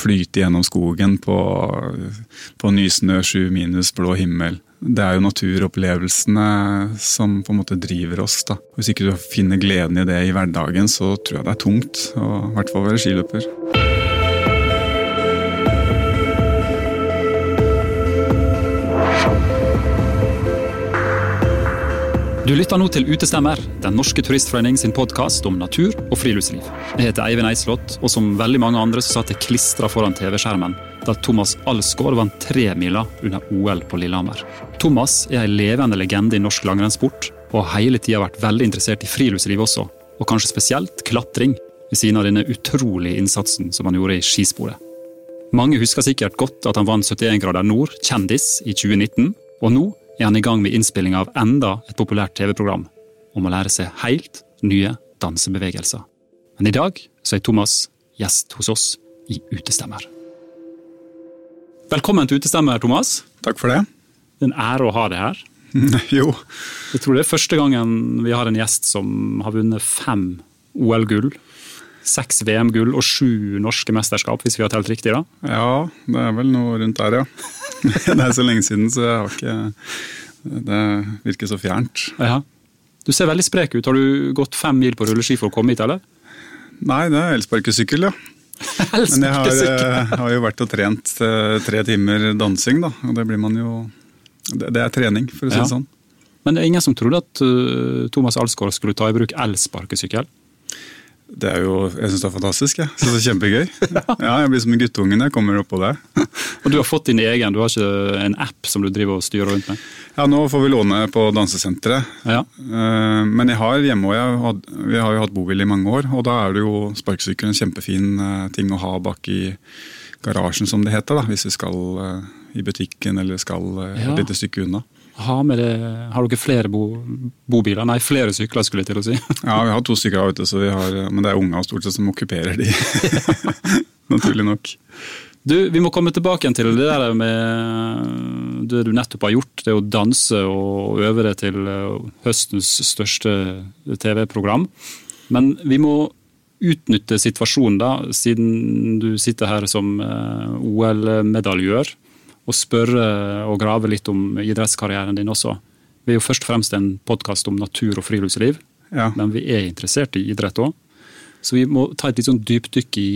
flyte gjennom skogen på, på nysnø, sju minus, blå himmel. Det er jo naturopplevelsene som på en måte driver oss. da. Hvis ikke du finner gleden i det i hverdagen, så tror jeg det er tungt å i hvert fall være skiløper. Du lytter nå til Utestemmer, Den norske turistforening sin podkast om natur og friluftsliv. Jeg heter Eivind Eislott, og som veldig mange andre så satt jeg klistra foran TV-skjermen da Thomas Alsgaard vant tremila under OL på Lillehammer. Thomas er ei levende legende i norsk langrennssport, og har hele tida vært veldig interessert i friluftsliv også, og kanskje spesielt klatring, ved siden av denne utrolige innsatsen som han gjorde i skisporet. Mange husker sikkert godt at han vant 71 grader nord, Kjendis, i 2019, og nå er han i gang med innspilling av enda et populært TV-program om å lære seg helt nye dansebevegelser. Men i dag så er Thomas gjest hos oss i Utestemmer. Velkommen til Utestemmer, Thomas. Takk for det. Det er en ære å ha deg her. jo. Jeg tror det er første gangen vi har en gjest som har vunnet fem OL-gull. Seks VM-gull og sju norske mesterskap, hvis vi har telt riktig. da. Ja, det er vel noe rundt der, ja. det er så lenge siden, så jeg har ikke Det virker så fjernt. Ja. Du ser veldig sprek ut. Har du gått fem mil på rulleski for å komme hit, eller? Nei, det er elsparkesykkel, ja. Men jeg har, eh, har, jo vært og trent eh, tre timer dansing, da. Og det blir man jo Det, er trening, for å si det ja. sånn. Men det er ingen som trodde at uh, Thomas Alsgaard skulle ta i bruk elsparkesykkel? Det er jo, Jeg syns det er fantastisk. Jeg. Så det er kjempegøy. Ja, Jeg blir som en guttunge når jeg kommer oppå der. Og Du har fått din egen, du har ikke en app som du driver og styrer rundt med? Ja, nå får vi låne på dansesenteret. Ja. Eh, men jeg har hjemme og vi har jo hatt bobil i mange år, og da er det jo sparkesykkel en kjempefin eh, ting å ha bak i garasjen, som det heter, da, hvis vi skal eh, i butikken eller skal et lite stykke unna. Ha med det, har dere flere bo, bobiler? Nei, flere sykler, skulle jeg til å si. ja, vi har to stykker ute, så vi har, men det er unger stort sett som okkuperer de. Naturlig nok. Du, Vi må komme tilbake igjen til det der med det du nettopp har gjort. Det å danse og øve det til eh, høstens største TV-program. Men vi må utnytte situasjonen, da, siden du sitter her som eh, OL-medaljør og spørre og grave litt om idrettskarrieren din også. Vi er jo først og fremst en podkast om natur og friluftsliv, ja. men vi er interessert i idrett òg. Så vi må ta et litt sånn dypdykk i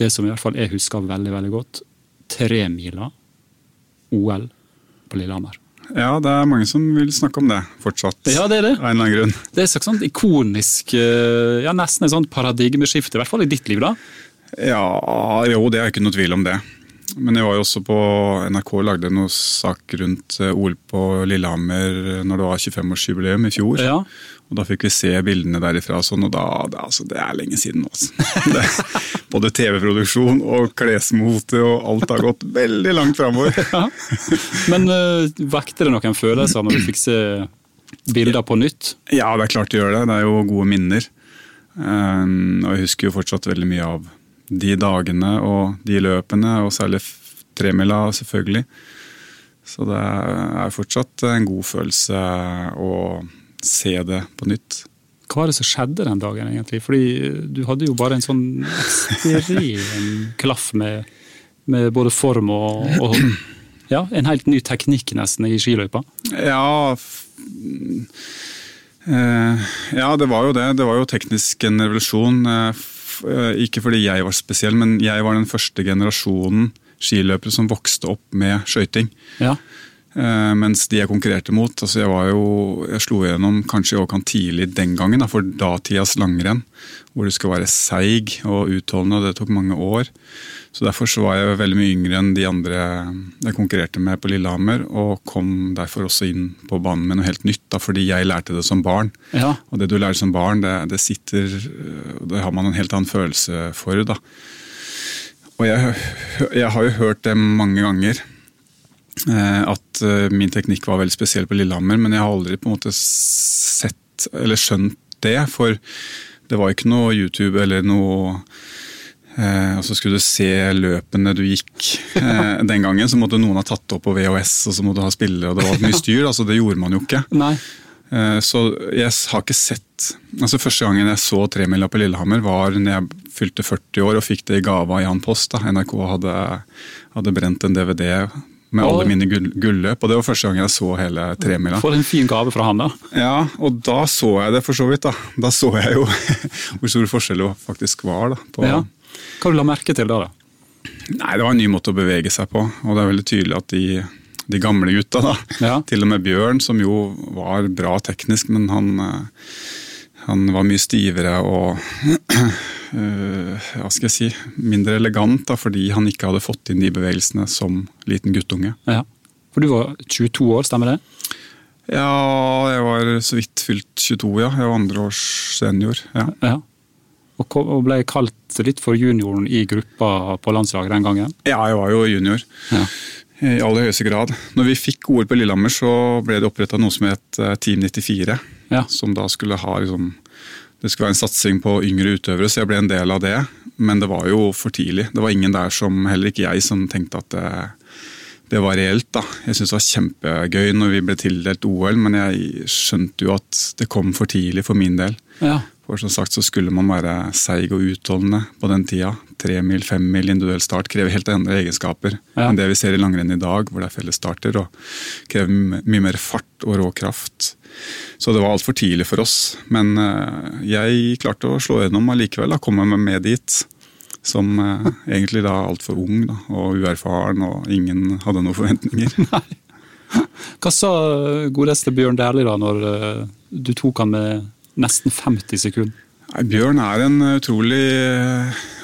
det som i hvert fall jeg husker veldig veldig godt. Tremila OL på Lillehammer. Ja, det er mange som vil snakke om det fortsatt. Ja, det er det. Av en eller annen grunn. Det er et sånn ikonisk, eh, ja nesten et sånt paradigmeskifte, i hvert fall i ditt liv, da? Ja, jo, det er ikke noe tvil om det. Men jeg var jo også på NRK og lagde noe sak rundt eh, OL på Lillehammer når det var 25-årsjubileum i fjor. Ja. Og Da fikk vi se bildene derifra, sånn, og da, det, altså, det er lenge siden nå. Altså. både TV-produksjon og klesmote og alt har gått veldig langt framover. Ja. Men uh, vekte det noen følelser når du fikk se bilder på nytt? Ja, det er klart det gjør det. Det er jo gode minner. Um, og jeg husker jo fortsatt veldig mye av de dagene og de løpene, og særlig tremila, selvfølgelig. Så det er fortsatt en god følelse å se det på nytt. Hva var det som skjedde den dagen, egentlig? Fordi du hadde jo bare en sånn ekstrem klaff med, med både form og, og, ja, en helt ny teknikk nesten i skiløypa. Ja, eh, ja, det var jo det. Det var jo teknisk en revolusjon. Eh, Eh, ikke fordi jeg var spesiell, men jeg var den første generasjonen skiløpere som vokste opp med skøyting. Ja. Uh, mens de jeg konkurrerte mot altså Jeg var jo, jeg slo gjennom kanskje i overkant tidlig den gangen, da, for datidas langrenn. Hvor du skal være seig og utholdende, og det tok mange år. Så Derfor så var jeg veldig mye yngre enn de andre jeg konkurrerte med på Lillehammer. Og kom derfor også inn på banen med noe helt nytt, da, fordi jeg lærte det som barn. Ja. Og det du lærer som barn, det, det sitter Det har man en helt annen følelse for. da. Og jeg, jeg har jo hørt det mange ganger eh, at eh, min teknikk var veldig spesiell på Lillehammer, men jeg har aldri på en måte sett eller skjønt det. For det var ikke noe YouTube eller noe og så skulle du se løpene du gikk. Eh, den gangen så måtte noen ha tatt det opp på VHS, og så måtte du ha spillere, og det var mye styr. altså Det gjorde man jo ikke. Nei. Eh, så jeg har ikke sett altså Første gangen jeg så tremila på Lillehammer, var når jeg fylte 40 år og fikk det i gave av Jan Post. Da. NRK hadde, hadde brent en DVD med alle mine gulløp. Og det var første gang jeg så hele tremila. For en fin gave fra han, da. Ja, og da så jeg det for så vidt. Da Da så jeg jo hvor stor forskjell det faktisk var. da. På, ja. Hva du la merke til da? da? Nei, Det var en ny måte å bevege seg på. Og det er veldig tydelig at de de gamle gutta. da. Ja. Til og med Bjørn, som jo var bra teknisk, men han, eh, han var mye stivere og uh, hva skal jeg si, mindre elegant, da, fordi han ikke hadde fått inn de bevegelsene som liten guttunge. Ja. For du var 22 år, stemmer det? Ja, jeg var så vidt fylt 22, ja. Jeg var andreårs senior. ja. ja. Og ble kalt litt for junioren i gruppa på landslaget den gangen? Ja, jeg var jo junior. Ja. I aller høyeste grad. Når vi fikk OL på Lillehammer, så ble det oppretta noe som het eh, Team 94. Ja. Som da skulle ha liksom, Det skulle være en satsing på yngre utøvere, så jeg ble en del av det. Men det var jo for tidlig. Det var ingen der som, heller ikke jeg, som tenkte at det, det var reelt. da. Jeg syntes det var kjempegøy når vi ble tildelt OL, men jeg skjønte jo at det kom for tidlig for min del. Ja. For som sagt så skulle man være seig og utholdende på den tida. Tre mil, fem mil individuell start krever helt andre egenskaper ja. enn det vi ser i langrenn i dag, hvor det er fellesstarter og krever mye mer fart og råkraft. Så det var altfor tidlig for oss. Men eh, jeg klarte å slå gjennom allikevel, komme meg med dit. Som eh, egentlig da altfor ung da, og uerfaren, og ingen hadde noen forventninger. Nei. Hva sa godeste Bjørn Dæhlie da, når eh, du tok han med nesten 50 sekunder. Bjørn er en utrolig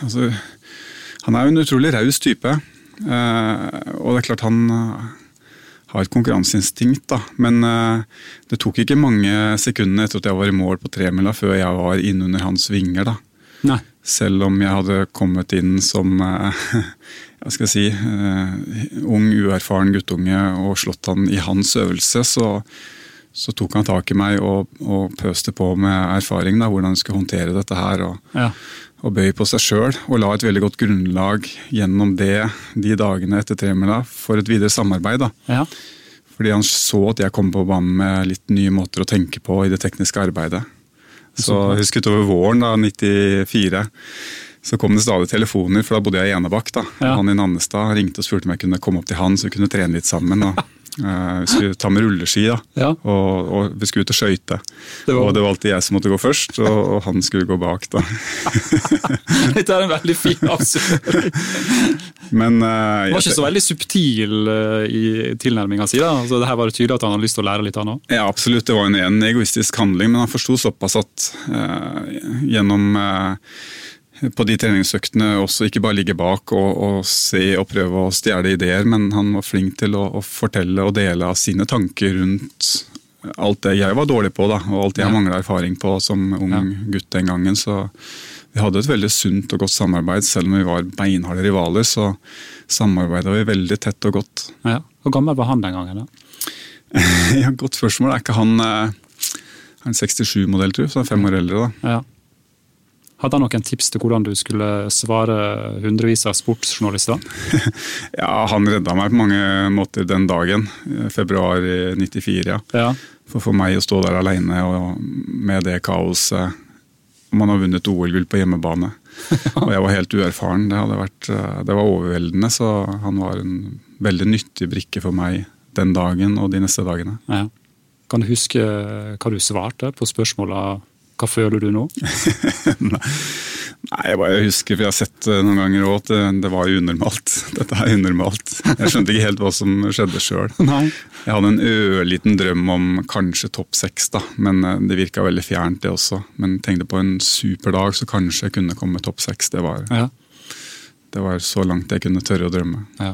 altså, Han er jo en utrolig raus type. Eh, og det er klart han eh, har et konkurranseinstinkt, da. Men eh, det tok ikke mange sekundene etter at jeg var i mål på tremila før jeg var innunder hans vinger. da. Nei. Selv om jeg hadde kommet inn som hva skal jeg si, ung, uerfaren guttunge og slått han i hans øvelse, så så tok han tak i meg og, og pøste på med erfaring, da, hvordan han skulle håndtere dette her. Og, ja. og bøy på seg sjøl, og la et veldig godt grunnlag gjennom det de dagene etter tremila for et videre samarbeid. da. Ja. Fordi han så at jeg kom på banen med litt nye måter å tenke på i det tekniske arbeidet. Så jeg husker utover våren da, 94 så kom det stadig telefoner, for da bodde jeg i Enebakk. da. Ja. Han i Nannestad ringte og spurte om jeg kunne komme opp til han så vi kunne trene litt sammen. og vi skulle ta med rulleski, da. Ja. Og, og, vi skulle ut og skøyte. Og det var alltid jeg som måtte gå først, og, og han skulle gå bak, da. Dette er en veldig fin avslutning. Men uh, Var ikke så veldig subtil uh, i tilnærminga si? da? Altså, det her var det tydelig at han hadde lyst til å lære litt, han òg? Ja, absolutt. Det var en, en egoistisk handling, men han forsto såpass at gjennom på de treningsøktene også ikke bare ligge bak og, og se og prøve å stjele ideer, men han var flink til å, å, fortelle og dele av sine tanker rundt alt det jeg var dårlig på, da, og alt det jeg ja. mangla erfaring på som ung ja. gutt den gangen. Så vi hadde et veldig sunt og godt samarbeid, selv om vi var beinharde rivaler. Så samarbeida vi veldig tett og godt. Ja. Hvor gammel var han den gangen? da? ja, Godt spørsmål. Er ikke han, eh, han 67-modell, tror jeg, så er fem år eldre. da. Ja. Hadde han noen tips til hvordan du skulle svare hundrevis av sportsjournalister? ja, Han redda meg på mange måter den dagen, februar 94. Ja. ja. For for meg å stå der alene med det kaoset Man har vunnet OL-gull på hjemmebane. og jeg var helt uerfaren. Det, vært, det var overveldende, så han var en veldig nyttig brikke for meg den dagen og de neste dagene. Ja. Kan du huske hva du svarte på spørsmåla hva føler du nå? Nei, jeg bare husker, for jeg har sett noen ganger òg, at det, det, var unormalt. Dette er unormalt. Jeg skjønte ikke helt hva som skjedde sjøl. Jeg hadde en ørliten drøm om kanskje topp seks, da, men eh, det virka veldig fjernt, det også. Men tenkte på en super dag, så kanskje jeg kunne komme topp seks. Det, var, ja. det var så langt jeg kunne tørre å drømme. Ja.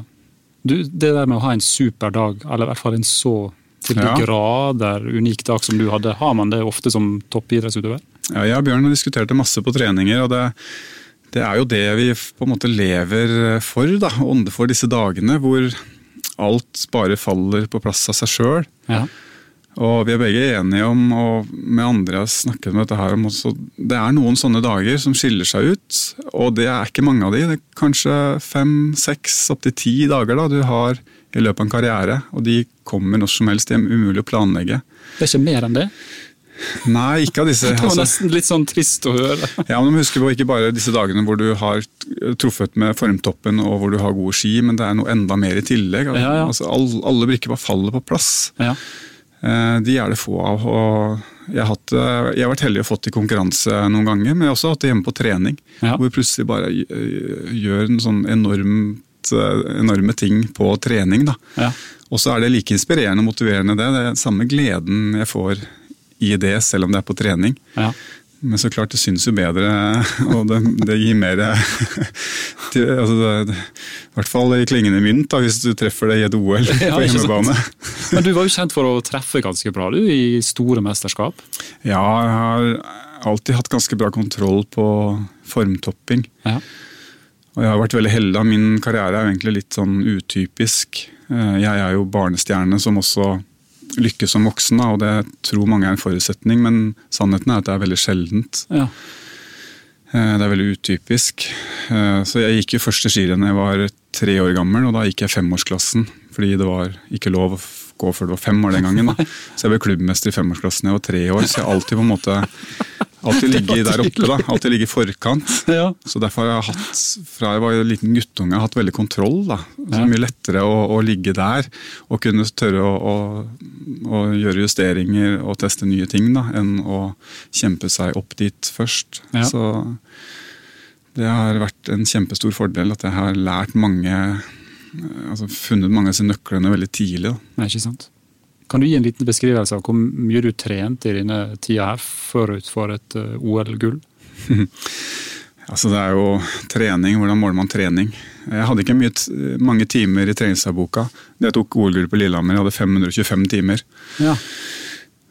Du, det der med å ha en super dag, eller i hvert fall en så til de ja. grader unik dag som du hadde. Har man det ofte som toppidrettsutøver? Ja, jeg og Bjørn har diskutert det masse på treninger. og det, det er jo det vi på en måte lever for, da, ånde for disse dagene hvor alt bare faller på plass av seg sjøl. Ja. Og vi er begge enige om, og med andre har snakket med dette her om også, det er noen sånne dager som skiller seg ut. Og det er ikke mange av de. Det er kanskje fem, seks, opptil ti dager da du har i løpet av en karriere. Og de kommer når som helst. Er umulig å planlegge. Det er ikke mer enn det? Nei, ikke av disse. Det var altså. nesten litt sånn trist å høre. Ja, men Husk på ikke bare disse dagene hvor du har truffet med formtoppen og hvor du har gode ski, men det er noe enda mer i tillegg. Ja, ja. Altså, alle, alle brikker bare faller på plass. Ja. Eh, de er det få av. og jeg har, hatt, jeg har vært heldig og fått i konkurranse noen ganger, men jeg har også hatt det hjemme på trening. Hvor vi plutselig bare gjør en sånn enormt, enorme ting på trening. da. Ja. Og så er det like inspirerende og motiverende det. Det er samme gleden jeg får i det, selv om det er på trening. Ja. Men så klart, det syns jo bedre, og det, det gir mer til, altså det, I hvert fall i klingende mynt, da, hvis du treffer det i et OL ja, på hjemmebane. Men du var jo kjent for å treffe ganske bra du, i store mesterskap? Ja, jeg har alltid hatt ganske bra kontroll på formtopping. Ja. Og jeg har vært veldig heldig. Min karriere er jo egentlig litt sånn utypisk. Eh, jeg er jo barnestjerne som også lykkes som voksen, og det tror mange er en forutsetning, men sannheten er at det er veldig sjeldent. Ja. Eh, det er veldig utypisk. Eh, så jeg gikk jo første skirenn da jeg var tre år gammel, og da gikk jeg femårsklassen. Fordi det var ikke lov å gå før du var fem år den gangen. Da. Så jeg ble klubbmester i femårsklassen da jeg var tre år, så jeg har alltid på en måte Alltid ligge der oppe, da. Alltid ligge i forkant. Ja. Så derfor har jeg hatt, fra jeg var en liten guttunge, hatt veldig kontroll. da. Så det er mye lettere å, å, ligge der og kunne tørre å, å, å, gjøre justeringer og teste nye ting, da, enn å kjempe seg opp dit først. Ja. Så det har vært en kjempestor fordel at jeg har lært mange altså funnet mange av disse nøklene veldig tidlig. Da. Nei, ikke sant? Kan du gi en liten beskrivelse av hvor mye du trente i denne tida her forut for et uh, OL-gull? altså det er jo trening. Hvordan måler man trening? Jeg hadde ikke mye, mange timer i treningsdagboka. Jeg tok OL-gull på Lillehammer, jeg hadde 525 timer. Ja.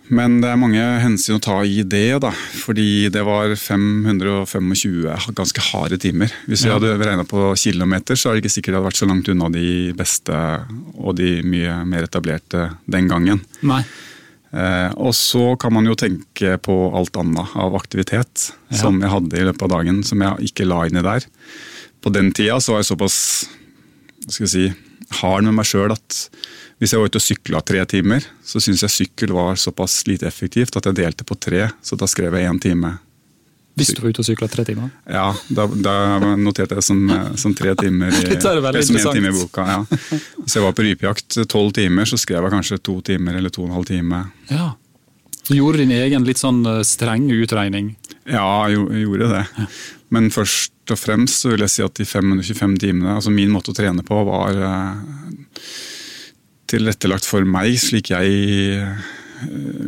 Men det er mange hensyn å ta i det, da. Fordi det var 525 ganske harde timer. Hvis vi hadde regna på kilometer, så er det ikke sikkert det hadde vært så langt unna de beste og de mye mer etablerte den gangen. Nei. Eh, og så kan man jo tenke på alt annet av aktivitet ja. som jeg hadde i løpet av dagen, som jeg ikke la inn i der. På den tida så var jeg såpass hva skal jeg si, hard med meg sjøl at hvis jeg var ute og sykla tre timer, så syntes jeg sykkel var såpass lite effektivt at jeg delte på tre, så da skrev jeg én time. Hvis du var ute og sykla tre timer? Ja, da, da noterte jeg som, som tre timer i, det er veldig som time i boka. Ja. Hvis jeg var på rypejakt tolv timer, så skrev jeg kanskje to timer eller to og en halv time. Ja. Du gjorde din egen litt sånn eh, streng utregning? Ja, jeg gjorde det. Men først og fremst så vil jeg si at de 525 timene, altså min måte å trene på, var eh, tilrettelagt for meg, slik jeg eh,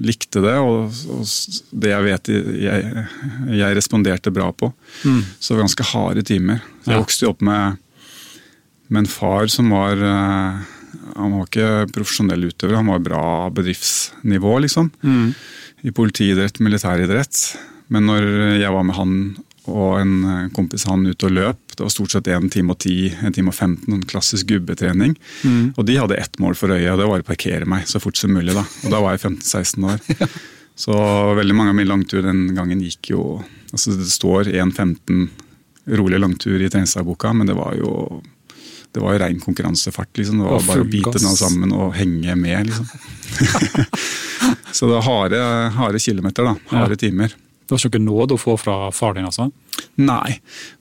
likte det, og, og det jeg vet jeg, jeg, responderte bra på. Mm. Så det var ganske harde timer. Jeg jeg vokste opp med, med, en far som var eh, Han var ikke profesjonell utøver, han var bra bedriftsnivå, liksom. Mm. I politiidrett, militæridrett. Men når jeg var med han og en eh, kompis han ute og løp. Det var stort sett 1 time og 10, 1 time og 15, en klassisk gubbetrening. Mm. Og de hadde ett mål for øyet, og det var å parkere meg så fort som mulig. da. Og da var jeg 15-16 år. Så veldig mange av mine langturer den gangen gikk jo altså Det står 1.15 rolig langtur i treningsdagboka, men det var jo det var jo rein konkurransefart. liksom. Det var bare å bite den sammen og henge med. liksom. så det var harde, harde kilometer, da. Harde ja. timer. Det var ikke noe nåde å få fra far din? altså? Nei,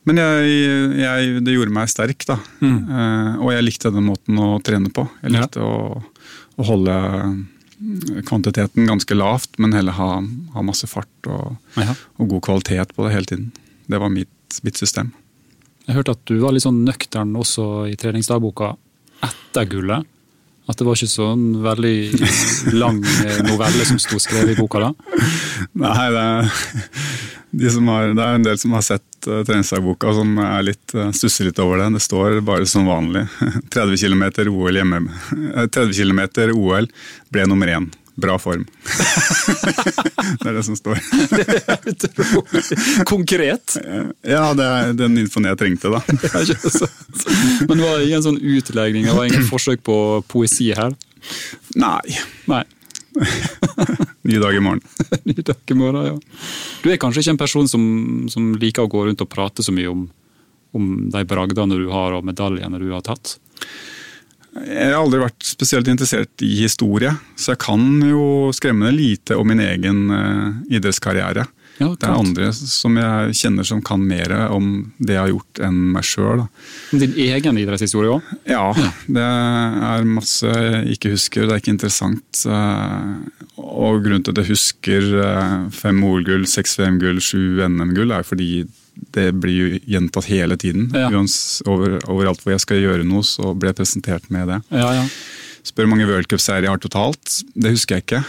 men jeg, jeg, det gjorde meg sterk. da. Mm. Eh, og jeg likte den måten å trene på. Jeg likte ja. å, å, holde kvantiteten ganske lavt, men heller ha, ha masse fart og, og, god kvalitet på det hele tiden. Det var mitt, mitt system. Jeg hørte at du var litt sånn nøktern også i treningsdagboka etter gullet. At det var ikke sånn veldig lang eh, novelle som sto skrevet i boka da? Nei, det er, de har, det er, en del som har sett uh, treningsdagboka som er litt, uh, stusser litt over det. Det står bare som vanlig. 30 km OL hjemme. 30 km OL ble nummer én bra form. det er det som står. det er utrolig konkret. Ja, det er den infoen jeg trengte, da. Men det var ingen sånn utlegning, det var ingen forsøk på poesi her? Nei. Nei. Ny dag i morgen. Ny dag i morgen, ja. Du er kanskje ikke en person som, som liker å gå rundt og prate så mye om, om de bragdene du har og medaljene du har tatt? Jeg har aldri vært spesielt interessert i historie, så jeg kan jo skremmende lite om min egen uh, idrettskarriere. Ja, det er andre som jeg kjenner som kan mer om det jeg har gjort, enn meg sjøl. Din egen idrettshistorie òg? Ja, det er masse jeg ikke husker. Det er ikke interessant. Eh, og grunnen til at jeg husker eh, fem OL-gull, seks VM-gull, sju NM-gull, er fordi det blir jo gjentatt hele tiden. Ja. Over, overalt hvor jeg skal gjøre noe, så blir jeg presentert med det. Ja, ja. Spør hvor mange worldcupseiere jeg har totalt. Det husker jeg ikke.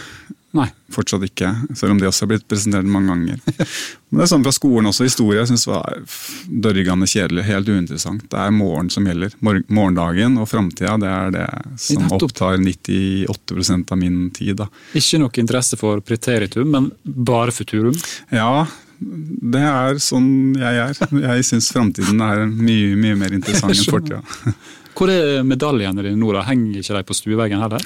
Nei. Fortsatt ikke, selv om det også har blitt presentert mange ganger. Men det er sånn fra skolen også. Historie synes var dørgende kjedelig. Helt uinteressant. Det er morgen som gjelder. Morgendagen og framtida det er det som opptar 98% av min tid. Da. Ikke noe interesse for preteritum, men bare futurum? Ja, det er sånn jeg er. Jeg syns framtiden er mye, mye mer interessant enn fortida. Hvor er medaljene dine nå? da? Henger ikke de på stueveggen heller?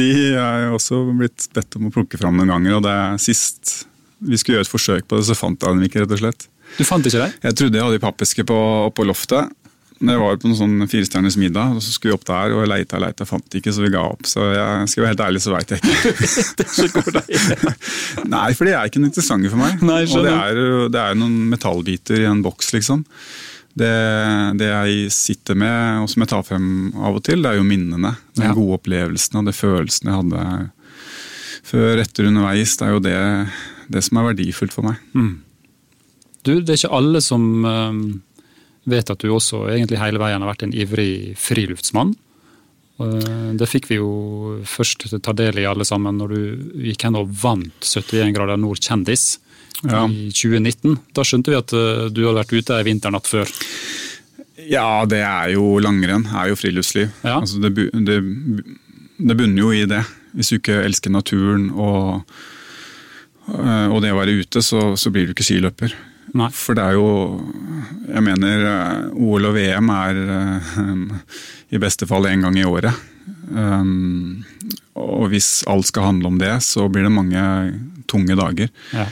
de er også blitt bedt om å plukke fram noen ganger. og det er Sist vi skulle gjøre et forsøk på det, så fant jeg dem ikke. rett og slett. Du fant ikke dem? Jeg trodde jeg hadde pappeske på, på loftet. Jeg var på en sånn firestjerners middag, og så skulle vi opp der og leita og leita, fant ikke, så vi ga opp. Så jeg skal være helt ærlig, så veit jeg ikke. Nei, for de er ikke noe interessante for meg. Nei, og det er, det er noen metallbiter i en boks, liksom. Det, det, jeg sitter med, og som jeg tar frem av og til, det er jo minnene. De ja. gode opplevelsene og de følelsene jeg hadde før, etter, underveis. Det er jo det, det som er verdifullt for meg. Mm. Du, det er ikke alle som um, vet at du også egentlig hele veien har vært en ivrig friluftsmann. Uh, det fikk vi jo først ta del i alle sammen når du gikk hen og vant 71 grader nord kjendis ja. i 2019. Da skjønte vi at uh, du hadde vært ute ei vinternatt før. Ja, det er jo langrenn. er jo friluftsliv. Ja. Altså det, det, det, bunner jo i det. Hvis du ikke elsker naturen og, uh, og det å være ute, så, så blir du ikke skiløper. Nei. For det er jo Jeg mener uh, OL og VM er i beste fall én gang i året. Um, og hvis alt skal handle om det, så blir det mange tunge dager. Ja.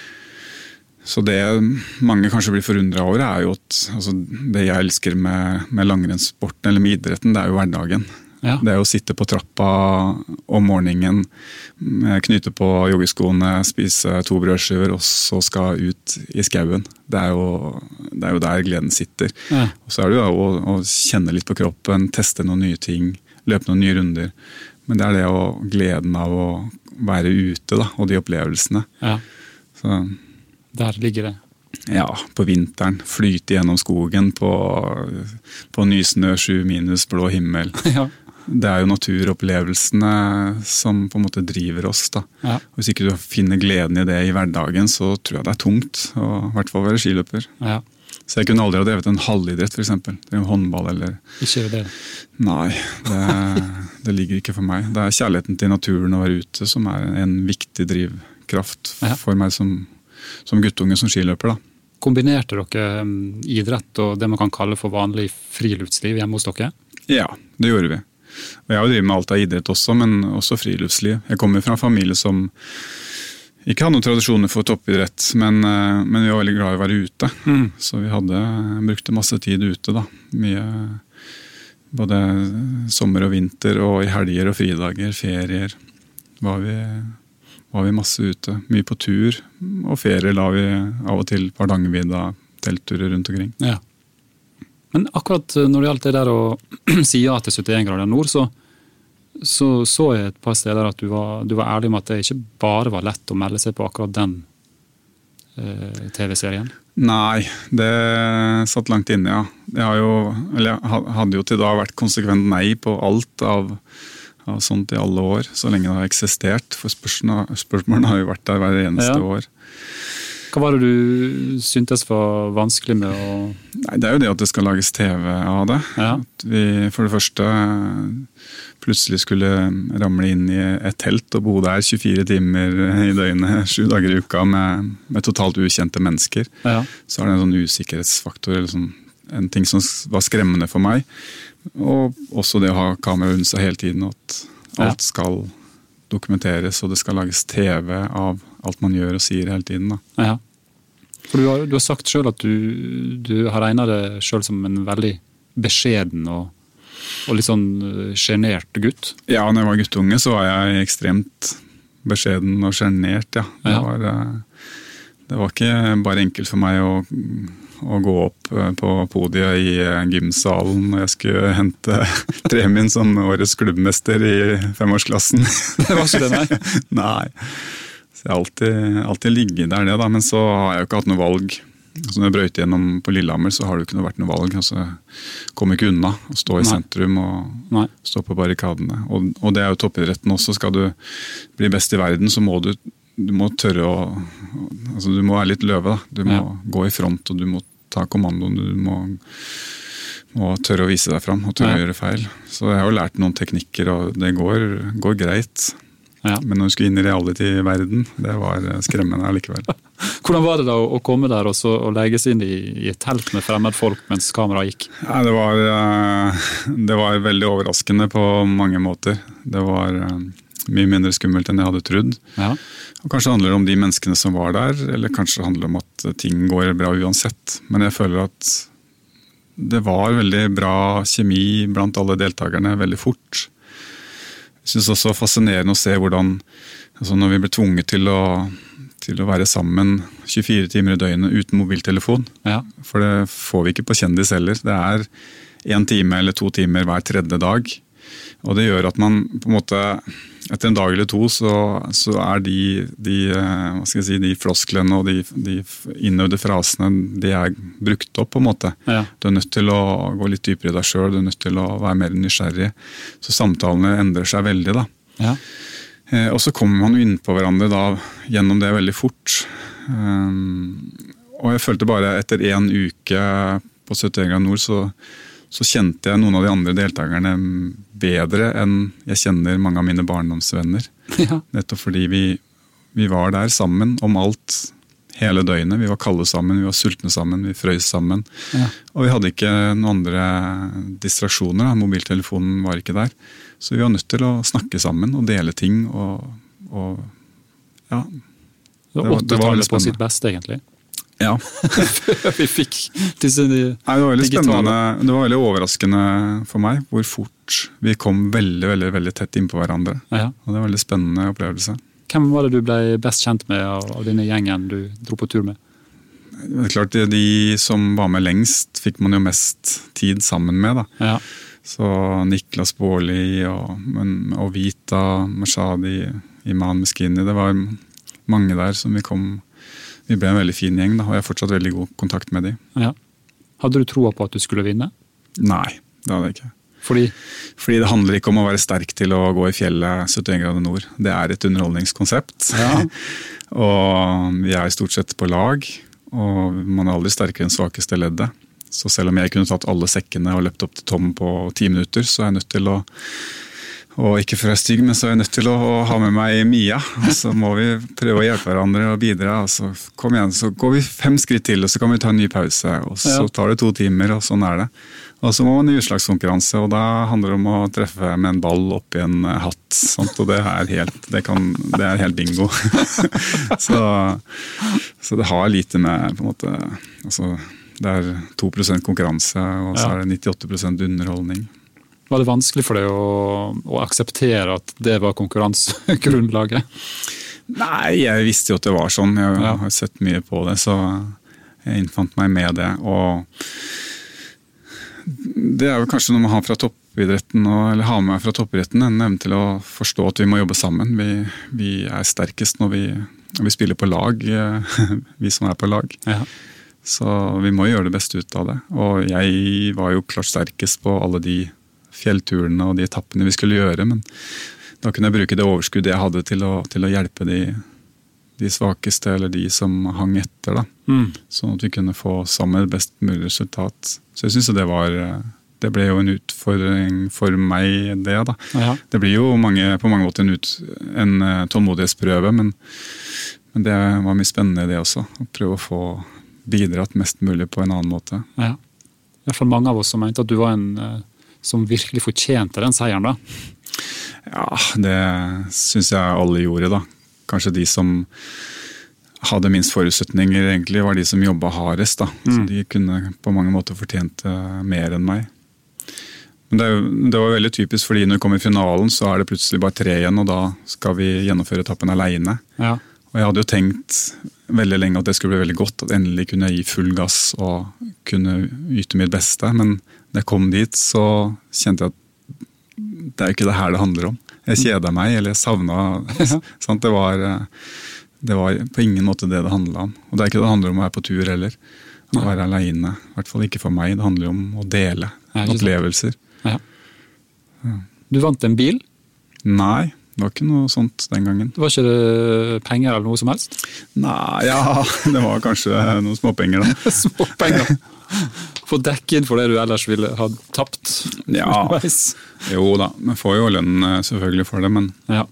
Så det mange kanskje blir forundra over, er jo at altså, det jeg elsker med, med langrennssporten eller med idretten, det er jo hverdagen. Ja. Det å sitte på trappa om morgenen, knyte på joggeskoene, spise to brødskiver og så skal ut i skauen. Det, er jo, det er jo der gleden sitter. Ja. Og så er det jo å, å, kjenne litt på kroppen, teste noen nye ting, løpe noen nye runder. Men det er det å gleden av å være ute da, og de opplevelsene. Ja. Så der ligger det. Ja, på vinteren. Flyte gjennom skogen på, på nysnø, sju minus, blå himmel. Ja. Det er jo naturopplevelsene som på en måte driver oss. da. Ja. Hvis ikke du finner gleden i det i hverdagen, så tror jeg det er tungt. å I hvert fall være skiløper. Ja. Så jeg kunne aldri ha drevet en halvidrett, f.eks. Håndball eller Ikke det? Nei, det, det, ligger ikke for meg. Det er kjærligheten til naturen å være ute som er en viktig drivkraft for meg som som guttunge som skiløper. da. Kombinerte dere um, idrett og det man kan kalle for vanlig friluftsliv hjemme hos dere? Ja, det gjorde vi. Og jeg har jo drevet med alt av idrett også, men også friluftsliv. Jeg kommer fra en familie som ikke hadde noen tradisjoner for toppidrett, men, eh, men, vi var veldig glad i å være ute. Mm. Så vi hadde, brukte masse tid ute. da. Mye både sommer og vinter, og i helger og fridager, ferier. var vi var vi masse ute. Mye på tur. Og ferier la vi av og til på Hardangervidda, teltturer rundt omkring. Ja. Men akkurat eh, når det gjaldt det der å si ja til 71 grader nord, så, så, så jeg et par steder at du var, du var, ærlig med at det ikke bare var lett å melde seg på akkurat den eh, TV-serien? Nei, det satt langt inne, ja. Jeg, jo, jeg hadde jo til da vært konsekvent nei på alt av av sånt i alle år, så lenge det har eksistert. For spørsmålene har jo vært der hver eneste ja. år. Hva var det du syntes var vanskelig med å Nei, Det er jo det at det skal lages TV av det. Ja. At vi for det første plutselig skulle ramle inn i et telt og bo der 24 timer i døgnet, sju dager i uka med, med totalt ukjente mennesker. Ja. Så er det en sånn usikkerhetsfaktor, eller sånn, en ting som var skremmende for meg. Og også det å ha kamera rundt seg hele tiden, at alt skal dokumenteres og det skal lages TV av alt man gjør og sier hele tiden. Da. Ja. For du har, du har sagt sjøl at du, du har regna det sjøl som en veldig beskjeden og Og litt sånn sjenert gutt? Ja, når jeg var guttunge så var jeg ekstremt beskjeden og sjenert, ja. Det, ja. Var, det var ikke bare enkelt for meg å å gå opp eh, på podiet i eh, gymsalen når jeg skulle hente premien som årets klubbmester i femårsklassen. Det var ikke det, nei? nei. Så jeg har alltid, alltid ligget der, det, da. Men så har jeg jo ikke hatt noe valg. Altså når jeg brøyt gjennom på Lillehammer, så har det jo ikke vært noe valg. altså Kom ikke unna å stå i Nei. sentrum og Nei. stå på barrikadene. Og, og, det er jo toppidretten også. Skal du bli best i verden, så må du du må tørre å altså Du må være litt løve. da. Du må ja. gå i front og du må ta kommandoen. Du må, må tørre å vise deg fram og tørre ja. å gjøre feil. Så jeg har jo lært noen teknikker, og det går, går greit. Ja. Men når du skulle inn i reality-verden, det var skremmende allikevel. Hvordan var det da å komme der og, så, og legges inn i, i, et telt med fremmedfolk mens kameraet gikk? Ja, det, var, eh, det var veldig overraskende på mange måter. Det var eh, mye mindre skummelt enn jeg hadde trodd. Ja. Og Kanskje handler det om de menneskene som var der, eller kanskje handler det om at ting går bra uansett. Men jeg føler at det var veldig bra kjemi blant alle deltakerne veldig fort. Jeg syns også fascinerende å se hvordan altså når vi ble tvunget til å, til å være sammen 24 timer i døgnet uten mobiltelefon. Ja. For det får vi ikke på Kjendis heller. Det er én time eller to timer hver tredje dag. Og det gjør at man på en måte etter en dag eller to så, så er de, de, eh, si, de, flosklene og de, de innøvde frasene de er brukt opp. på en måte. Ja. Du er nødt til å gå litt dypere i deg sjøl, du er nødt til å være mer nysgjerrig. Så samtalene endrer seg veldig. da. Ja. Eh, og så kommer man jo innpå hverandre da, gjennom det veldig fort. Um, og jeg følte bare etter én uke på 71 grader nord så så kjente jeg noen av de andre deltakerne bedre enn jeg kjenner mange av mine barndomsvenner. Ja. Nettopp fordi vi, vi, var der sammen om alt hele døgnet. Vi var kalde sammen, vi var sultne sammen, vi frøys sammen. Ja. Og vi hadde ikke noen andre distraksjoner. Mobiltelefonen var ikke der. Så vi var nødt til å snakke sammen og dele ting. og, og ja. Det var, det var på sitt beste, egentlig? Ja. Vi fikk disse Nei, Det var spennende. Det var veldig overraskende for meg hvor fort vi kom veldig veldig, veldig tett innpå hverandre. Ja. Og Det var en veldig spennende opplevelse. Hvem var det du ble best kjent med av, av denne gjengen du dro på tur med? Det er klart, De som var med lengst, fikk man jo mest tid sammen med. da. Ja. Så Niklas Baarli og, og Vita, Mashadi, Iman Meskini Det var mange der som vi kom vi ble en veldig fin gjeng, da, og jeg har fortsatt veldig god kontakt med dem. Ja. Hadde du troa på at du skulle vinne? Nei, det hadde jeg ikke. Fordi? Fordi det handler ikke om å være sterk til å gå i fjellet 71 grader nord. Det er et underholdningskonsept. Ja. og vi er stort sett på lag, og man er aldri sterkere enn svakeste leddet. Så selv om jeg kunne tatt alle sekkene og løpt opp til Tom på ti minutter, så er jeg nødt til å og ikke for å være stygg, men så er jeg nødt til å, ha med meg Mia. Og så må vi prøve å hjelpe hverandre og bidra. Og så kom igjen, så går vi fem skritt til, og så kan vi ta en ny pause. Og så tar det to timer, og sånn er det. Og så må man i utslagskonkurranse, og da handler det om å treffe med en ball oppi en hatt. Sant? Og det er helt, det kan, det er helt bingo. så, så, det har lite med på en måte altså, Det er 2 konkurranse, og så er det 98% underholdning. Var det vanskelig for deg å, å akseptere at det var konkurransegrunnlaget? Nei, jeg visste jo at det var sånn. Jeg ja. har sett mye på det, så jeg innfant meg med det. Og det er jo kanskje noe man har fra toppidretten, eller har med fra toppidretten, en evne til å forstå at vi må jobbe sammen. Vi, vi er sterkest når vi, når vi, spiller på lag, vi som er på lag. Ja. Så vi må gjøre det beste ut av det. Og jeg var jo klart sterkest på alle de fjellturene og de etappene vi skulle gjøre. Men da kunne jeg bruke det overskuddet jeg hadde til å, til å hjelpe de, de, svakeste, eller de som hang etter. da. Mm. Sånn at vi kunne få sammen best mulig resultat. Så jeg syns det var det ble jo en utfordring for meg, det. da. Ja. Det blir jo mange, på mange måter en, ut, en uh, tålmodighetsprøve, men, men, det var mye spennende det også. Å prøve å få bidratt mest mulig på en annen måte. Ja. Fall mange av oss som mente at du var en uh, som virkelig fortjente den seieren, da? Ja, det syns jeg alle gjorde, da. Kanskje de som hadde minst forutsetninger, egentlig, var de som jobba hardest. da. Mm. Så de kunne på mange måter fortjent mer enn meg. Men det, det, var veldig typisk, fordi når vi kom i finalen, så er det plutselig bare tre igjen, og da skal vi gjennomføre etappen aleine. Ja. Og jeg hadde jo tenkt veldig lenge at det skulle bli veldig godt, at endelig kunne jeg gi full gass og kunne yte mitt beste. Men da jeg kom dit, så kjente jeg at det er ikke det her det handler om. Jeg kjeda meg, eller jeg savna det, var, det var på ingen måte det det handla om. Og det er ikke det det handler om å være på tur heller. Å være aleine. I hvert fall ikke for meg. Det handler jo om å dele opplevelser. Ja. Du vant en bil? Nei, det var ikke noe sånt den gangen. Det var ikke det penger eller noe som helst? Nei, ja, det var kanskje noen småpenger, da. småpenger. Få dekke inn for det du ellers ville ha tapt? Ja, jo da. Vi får jo lønn eh, selvfølgelig for det, men, ja.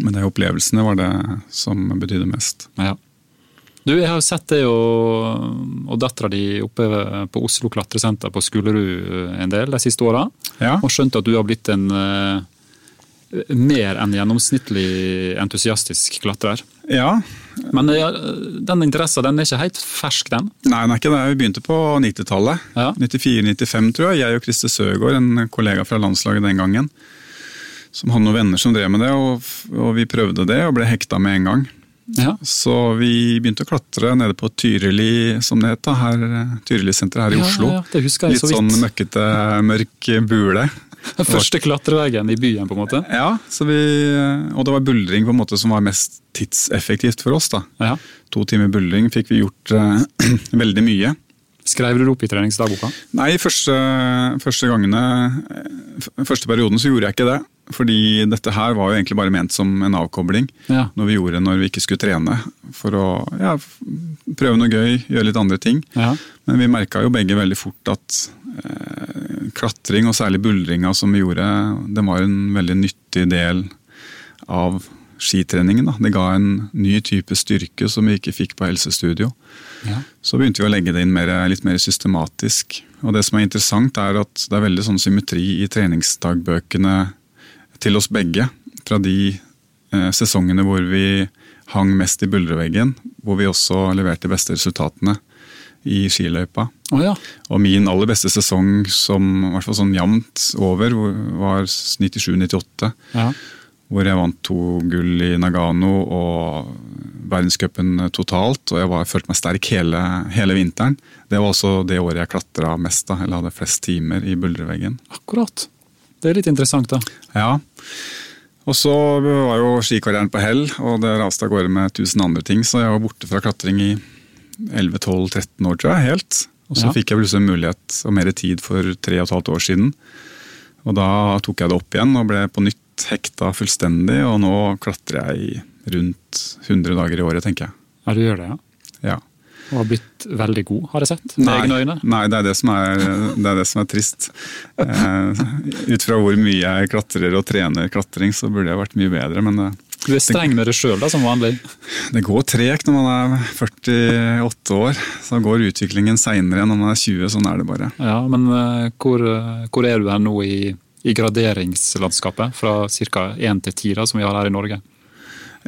men de opplevelsene var det som betydde mest. Ja. Du, Jeg har jo sett deg og, og dattera di oppe på Oslo klatresenter på Skulerud en del de siste åra. Ja. Og skjønt at du har blitt en uh, mer enn gjennomsnittlig entusiastisk klatrer. Ja. Men den interessen den er ikke helt fersk, den? Nei, den er ikke det. Vi begynte på 90-tallet. Ja. 94-95, tror jeg. Jeg og Christer Søgaard, en kollega fra landslaget den gangen. Som hadde noen venner som drev med det, og, og vi prøvde det og ble hekta med en gang. Ja. Så vi begynte å klatre nede på Tyrili, som det het, her, her i Oslo. Ja, det husker jeg Litt så sånn møkkete, mørk bule. Den første klatreveggen i byen, på en måte? Ja, vi, og det var buldring på en måte som var mest tidseffektivt for oss. da. Ja. To timer buldring fikk vi gjort uh, veldig mye. Skrev du det opp i treningsdagboka? Nei, første, første gangene Første perioden så gjorde jeg ikke det. Fordi dette her var jo egentlig bare ment som en avkobling. Ja. Når vi gjorde når vi ikke skulle trene. For å ja, prøve noe gøy, gjøre litt andre ting. Ja. Men vi merka jo begge veldig fort at eh, klatring, og særlig buldringa som vi gjorde, det var en veldig nyttig del av skitreningen. Da. Det ga en ny type styrke som vi ikke fikk på helsestudio. Ja. Så begynte vi å legge det inn mer, litt mer systematisk. Og det som er interessant, er at det er veldig sånn symmetri i treningsdagbøkene til oss begge fra de eh, sesongene hvor vi hang mest i buldreveggen, hvor vi også leverte de beste resultatene i skiløypa. Oh, ja. Og min aller beste sesong som i hvert fall sånn jevnt over, var 97-98. Ja. Hvor jeg vant to gull i Nagano og verdenscupen totalt. Og jeg var, følte meg sterk hele, hele, vinteren. Det var også det året jeg klatra mest, da, eller hadde flest timer i buldreveggen. Akkurat. Det er litt interessant, da. Ja. Og så var jo skikarrieren på hell, og det raste av gårde med tusen andre ting, så jeg var borte fra klatring i 11-12-13 år, tror jeg, helt. Og så ja. fikk jeg plutselig mulighet og mer tid for tre og et halvt år siden. Og da tok jeg det opp igjen og ble på nytt hekta fullstendig, og nå klatrer jeg rundt 100 dager i året, tenker jeg. Ja, du gjør det, ja? Og har blitt veldig god, har jeg sett? Med egne øyne? Nei, det er det som er, det er, det som er trist. Eh, ut fra hvor mye jeg klatrer og trener klatring, så burde jeg vært mye bedre, men det, Du er streng med deg sjøl, som vanlig? Det går tregt når man er 48 år. Så går utviklingen seinere enn når man er 20. Sånn er det bare. Ja, Men uh, hvor, hvor, er du her nå i, i graderingslandskapet? Fra ca. 1 til 10, som vi har her i Norge?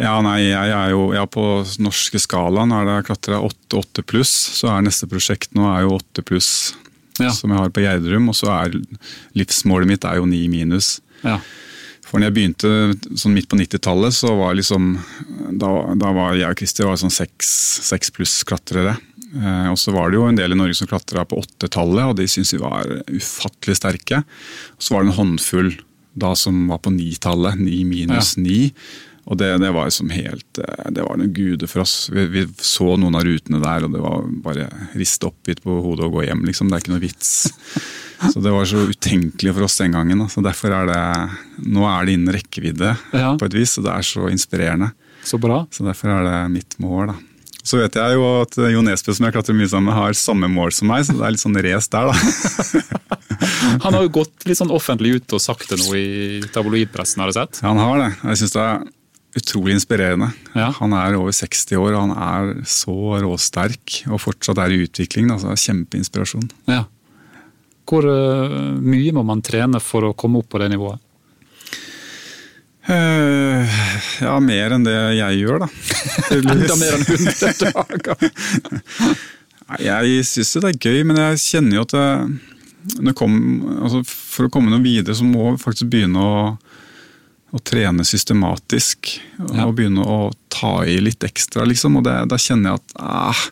Ja, nei, jeg er jo jeg er på norske skalaen. Er det klatra 8-8 pluss, så er neste prosjekt nå er jo 8 pluss. Ja. Som jeg har på Gjerdrum. Og så er livsmålet mitt er jo 9 minus. Ja. For når jeg begynte sånn midt på 90-tallet, så var liksom Da, da var jeg og Christer var sånn 6 pluss-klatrere. Eh, og så var det jo en del i Norge som klatra på 8-tallet, og de syntes vi var ufattelig sterke. Og så var det en håndfull da som var på 9-tallet. 9 minus ja. 9. Og det, det, var som helt eh, Det var noen guder for oss. Vi, vi, så noen av rutene der, og det var bare riste opp litt på hodet og gå hjem, liksom. Det er ikke noe vits. Så det var så utenkelig for oss den gangen. Så derfor er det Nå er det innen rekkevidde ja. på et vis, og det er så inspirerende. Så bra. Så derfor er det mitt mål, da. Så vet jeg jo at Jo Nesbø, som jeg klatrer mye sammen med, har samme mål som meg, så det er litt sånn race der, da. Han har jo gått litt sånn offentlig ut og sagt det nå i tabloidpressen, har jeg sett? Ja, han har det. Jeg synes det er utrolig inspirerende. Ja. Han er over 60 år og han er så råsterk og fortsatt er i utvikling. Altså, kjempeinspirasjon. Ja. Hvor uh, mye må man trene for å komme opp på det nivået? Uh, ja, mer enn det jeg gjør, da. Enda mer enn 100 dager! jeg syns det er gøy, men jeg kjenner jo at det, kom, altså for å komme noe videre, så må vi faktisk begynne å, å trene systematisk. Ja. Og begynne å ta i litt ekstra, liksom. Og det, da kjenner jeg at ah,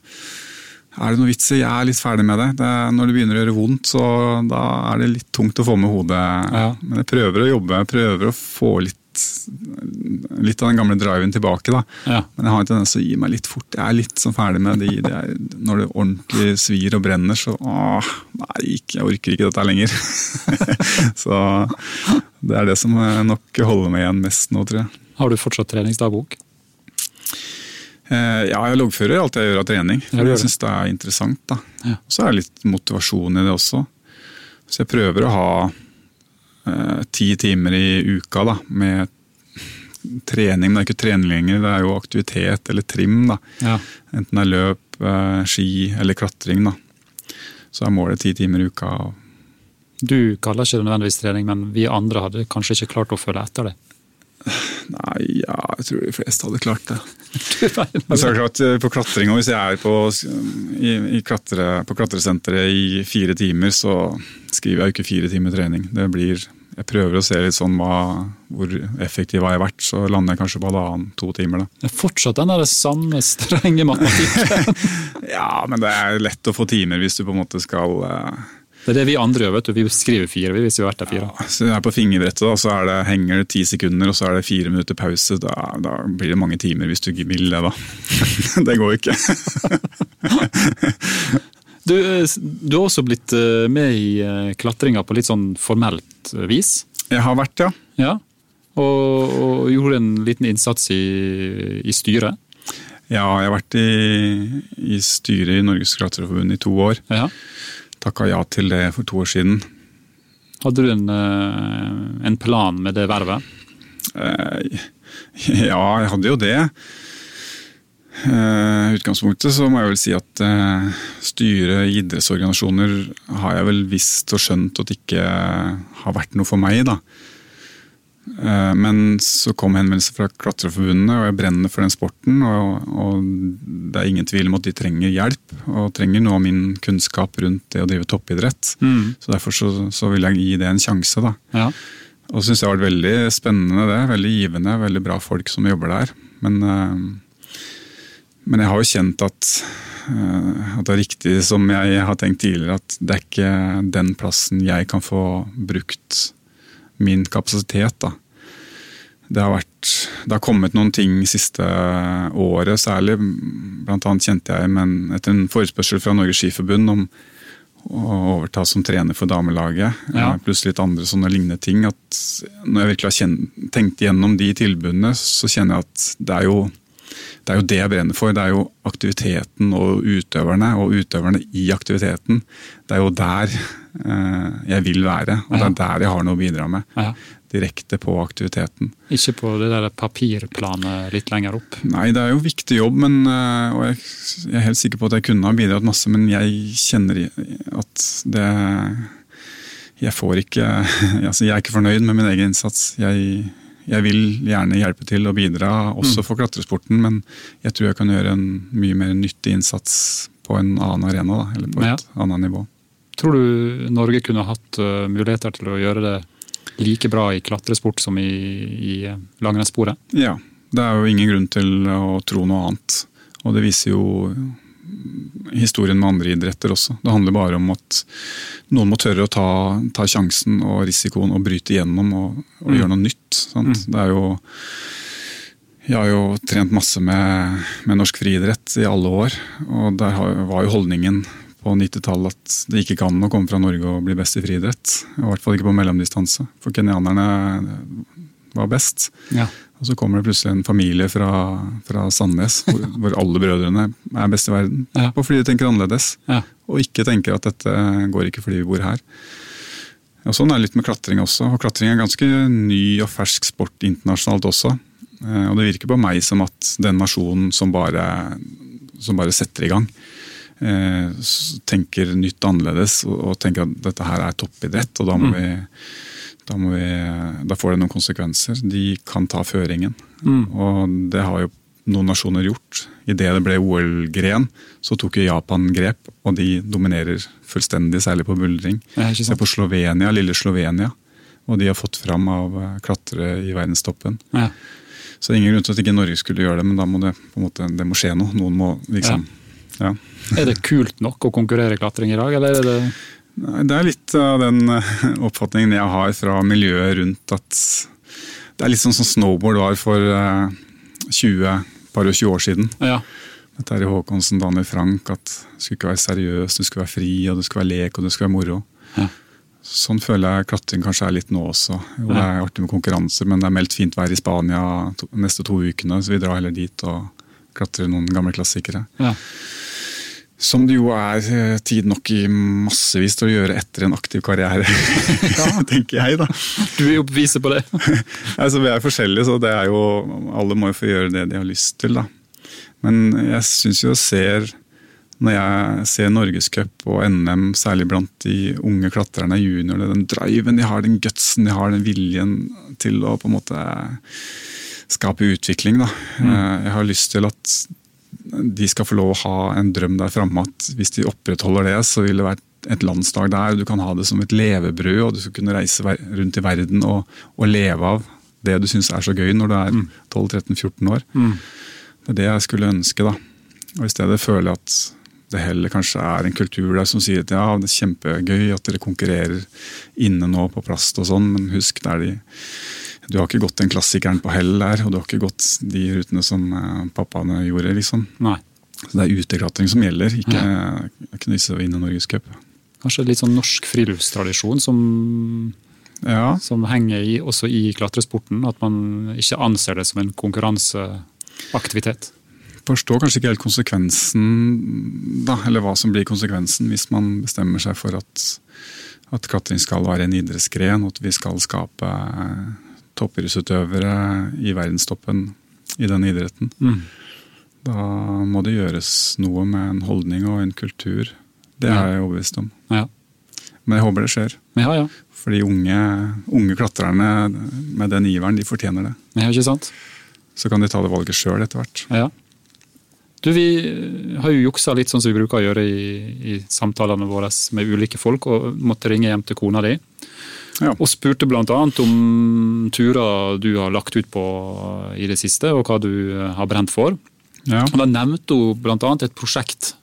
er det noe vits i? Jeg er litt ferdig med det. det. Når det begynner å gjøre vondt, så da er det litt tungt å få med hodet. Ja. Men jeg prøver å jobbe, jeg prøver å få litt litt av den gamle driven tilbake. da. Ja. Men jeg har en tendens til å gi meg litt fort. Jeg er litt sånn ferdig med de, det er, Når det ordentlig svir og brenner, så åh, nei, jeg orker ikke dette lenger. så det er det som nok holder meg igjen mest nå, tror jeg. Har du fortsatt treningsdagbok? Eh, ja, jeg loggfører alt jeg gjør av trening. for Jeg syns det er interessant. da. Ja. Så er det litt motivasjon i det også. Så jeg prøver å ha eh, ti timer i uka da, med trening. Men det er ikke trening lenger, det er jo aktivitet eller trim. da. Ja. Enten det er løp, eh, ski eller klatring. da. Så er målet ti timer i uka. Du kaller ikke det nødvendigvis trening, men vi andre hadde kanskje ikke klart å følge etter det? Nei, ja, jeg tror de fleste hadde klart det. altså, klart, eh, på klatring, Hvis jeg er på, i, i klatre, på klatresenteret i fire timer, så skriver jeg jo ikke fire timer trening. Det blir, Jeg prøver å se litt sånn hva, hvor effektiv har jeg vært, så lander jeg kanskje på halvannen, to timer. da. Det er fortsatt den der samme strenge matematikken. ja, men det er lett å få timer hvis du på en måte skal uh, det er det vi andre gjør. vet du. Vi skriver fire hvis vi har vært der fire. Ja, så er På fingerbrettet da, så det, henger det ti sekunder, og så er det fire minutter pause. Da, da blir det mange timer hvis du ikke vil det, da. det går ikke. du, eh, du, har også blitt eh, med i eh, klatringa på litt sånn formelt vis? Jeg har vært, ja. ja. Og, og gjorde en liten innsats i, i styret? Ja, jeg har vært i, i styret i Norges Klatreforbund i to år. Ja takka ja til det for to år siden. Hadde du en, eh, en plan med det vervet? Eh, ja, jeg hadde jo det. Eh, utgangspunktet så må jeg vel si at styret i idrettsorganisasjoner har jeg vel visst og skjønt at det ikke har vært noe for meg. da. Eh, men så kom henvendelser fra Klatreforbundet, og jeg brenner for den sporten. Og, og, det er ingen tvil om at de trenger hjelp, og trenger noe av min kunnskap rundt det å drive toppidrett. Mm. Så derfor så, så, vil jeg gi det en sjanse. da. Ja. Og syns det har vært veldig spennende, det. Veldig givende. Veldig bra folk som jobber der. Men, uh, men jeg har jo kjent at, uh, at det er riktig som jeg har tenkt tidligere, at det er ikke den plassen jeg kan få brukt min kapasitet. da. Det har, vært, det har kommet noen ting siste året særlig. Blant annet kjente jeg men etter en forespørsel fra Norges Skiforbund om å overta som trener for damelaget, ja. pluss litt andre sånne lignende ting. at Når jeg virkelig har tenkt gjennom de tilbudene, så kjenner jeg at det er jo det er jo det jeg brenner for. Det er jo aktiviteten og utøverne, og utøverne i aktiviteten. Det er jo der eh, jeg vil være, og det er der jeg har noe å bidra med. Direkte på aktiviteten. Ikke på det der papirplanet litt lenger opp? Nei, det er jo viktig jobb, men, eh, og jeg, jeg er helt sikker på at jeg kunne ha bidratt masse, men jeg kjenner at det Jeg får ikke altså Jeg er ikke fornøyd med min egen innsats. Jeg jeg vil gjerne hjelpe til og bidra, også mm. for klatresporten, men jeg tror jeg kan gjøre en mye mer nyttig innsats på en annen arena, da, eller på et ja. annet nivå. Tror du Norge kunne hatt uh, muligheter til å gjøre det like bra i klatresport som i, i langrennssporet? Ja, det er jo ingen grunn til å tro noe annet. Og det viser jo historien med andre idretter også. Det handler bare om at noen må tørre å ta, ta sjansen og risikoen og bryte igjennom og, og mm. gjøre noe nytt. Mm. Det er jo jeg har jo trent masse med, med norsk friidrett i alle år. Og der var jo holdningen på 90-tallet at det ikke kan å komme fra Norge og bli best i friidrett. I hvert fall ikke på mellomdistanse. For kenyanerne var best. Ja. Og så kommer det plutselig en familie fra, fra Sandnes hvor, hvor, alle brødrene er best i verden. Ja. Og fordi de tenker annerledes. Ja. Og ikke tenker at dette går ikke fordi vi bor her. Og Sånn er det litt med klatring også. Og Klatring er en ganske ny og fersk sport internasjonalt også. Eh, og det virker på meg som at den nasjonen som bare, som bare setter i gang, eh, tenker nytt annerledes og, tenker at dette her er toppidrett, og da må mm. vi da, vi, da, får det noen konsekvenser. De kan ta føringen. Mm. Og det har jo noen nasjoner gjort. Idet det ble OL-gren, så tok jo Japan grep, og de dominerer fullstendig, særlig på buldring. Se på Slovenia, lille Slovenia, og de har fått fram av klatre i verdenstoppen. Ja. Så ingen grunn til at ikke Norge skulle gjøre det, men da må det, på en måte, det må skje noe. Noen må liksom ja. Er det kult nok å konkurrere i klatring i dag, eller er det Det er litt av den eh, oppfatningen jeg har fra miljøet rundt at det er litt sånn som snowboard var for 20, eh, par og 20 år siden. Ja. Med Terje Håkonsen, Daniel Frank, at det skulle ikke være seriøst, det skulle være fri, og det skulle være lek og det skulle være moro. Ja. Sånn føler jeg klatring kanskje er litt nå også. Jo, det er artig med konkurranser, men det er meldt fint vær i Spania de neste to ukene, så vi drar heller dit og klatrer noen gamle klassikere. Ja. Som det jo er eh, tid nok i massevis til å gjøre etter en aktiv karriere, tenker jeg da. Du er jo beviset på det. altså, vi er forskjellige, så det er jo, alle må jo få gjøre det de har lyst til. da. Men jeg syns jo jeg ser, når jeg ser Norgescup og NM, særlig blant de unge klatrerne, juniorene, den driven de har, den gutsen de har, den viljen til å på en måte skape utvikling. da. Mm. Eh, jeg har lyst til at de skal få lov å ha en drøm der framme at hvis de opprettholder det, så vil det være et landslag der. Du kan ha det som et levebrød, og du skal kunne reise rundt i verden og, og leve av det du syns er så gøy når du er 12-13-14 år. Mm. Det er det jeg skulle ønske. da. Og I stedet føler jeg at det heller kanskje er en kultur der som sier at ja, det er kjempegøy at dere konkurrerer inne nå på plast og sånn, men husk det er de du har ikke gått den klassikeren på hell der, og du har ikke gått de rutene som uh, pappaene gjorde. liksom. Nei. Så Det er uteklatring som gjelder, ikke ja. knuse og vinne Norgescup. Kanskje litt sånn norsk friluftstradisjon som, ja. som henger i, også i klatresporten? At man ikke anser det som en konkurranseaktivitet? Forstår kanskje ikke helt konsekvensen, da, eller hva som blir konsekvensen hvis man bestemmer seg for at, at klatring skal være en idrettsgren, og at vi skal skape toppidrettsutøvere i verdenstoppen i den idretten. Mm. Da må det gjøres noe med en holdning og en kultur. Det er jeg overbevist om. Ja. Men jeg håper det skjer. Ja, ja. For de unge, unge klatrerne med den iveren, de fortjener det. Ja, ikke sant? Så kan de ta det valget sjøl etter hvert. Ja. Du, Vi har jo juksa litt sånn som vi bruker å gjøre i, i samtalene våre med ulike folk, og måtte ringe hjem til kona di. Ja. Og spurte bl.a. om turer du har lagt ut på i det siste, og hva du eh, har brent for. Ja. Og Da nevnte hun bl.a. et prosjekt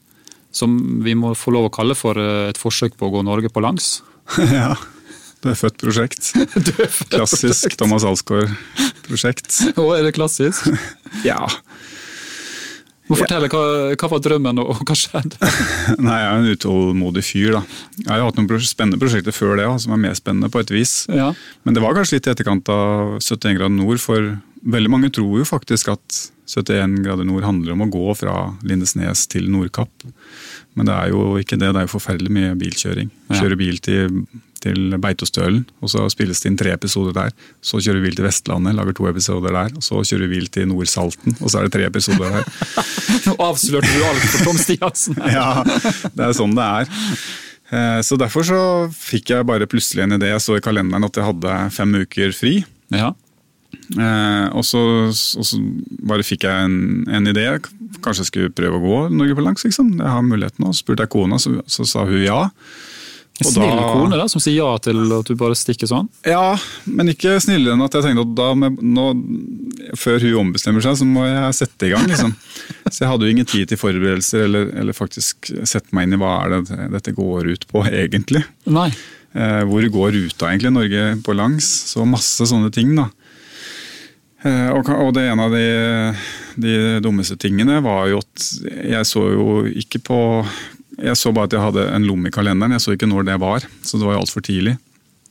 som vi må få lov å kalle for eh, et forsøk på å gå Norge på langs. ja. Det er født prosjekt. er født klassisk prosjekt. Thomas Alsgaard-prosjekt. Å, er det klassisk? ja. Må fortelle, hva, hva, var drømmen, og hva skjedde? Nei, Jeg er en utålmodig fyr. da. Jeg har hatt noen spennende prosjekter før det, som er mer spennende på et vis. Ja. Men det var kanskje litt i etterkant av 71 grader nord, for veldig mange tror jo faktisk at 71 grader nord handler om å gå fra Lindesnes til Nordkapp. Men det er jo ikke det. Det er jo forferdelig mye bilkjøring. Kjøre bil til til Beitostølen, og så spilles det inn tre episoder der. Så kjører vi vilt til Vestlandet, lager to episoder der. og Så kjører vi vilt til Nordsalten, og så er det tre episoder der. Nå avslørte du alt for Tom Stiansen! ja, det er sånn det er. Eh, så Derfor så fikk jeg bare plutselig en idé. Jeg så i kalenderen at jeg hadde fem uker fri. Ja. Eh, og, så, og, så, bare fikk jeg en, en, idé. Kanskje jeg skulle prøve å gå Norge på langs. Liksom. Jeg har muligheten nå. Så spurte jeg kona, så, så sa hun ja. En snill kone da, som sier ja til at du bare stikker sånn? Ja, men ikke snillere enn at jeg tenkte at da, med, nå, før hun ombestemmer seg, så må jeg sette i gang. liksom. Så jeg hadde jo ingen tid til forberedelser eller, eller faktisk sette meg inn i hva er det dette går ut på egentlig. Nei. Eh, hvor går ruta egentlig, Norge på langs? Så masse sånne ting. da. Eh, og, og det ene av de, de dummeste tingene var jo at jeg så jo ikke på jeg så bare at jeg hadde en lomme i kalenderen, jeg så ikke når det var. Så det var jo altfor tidlig.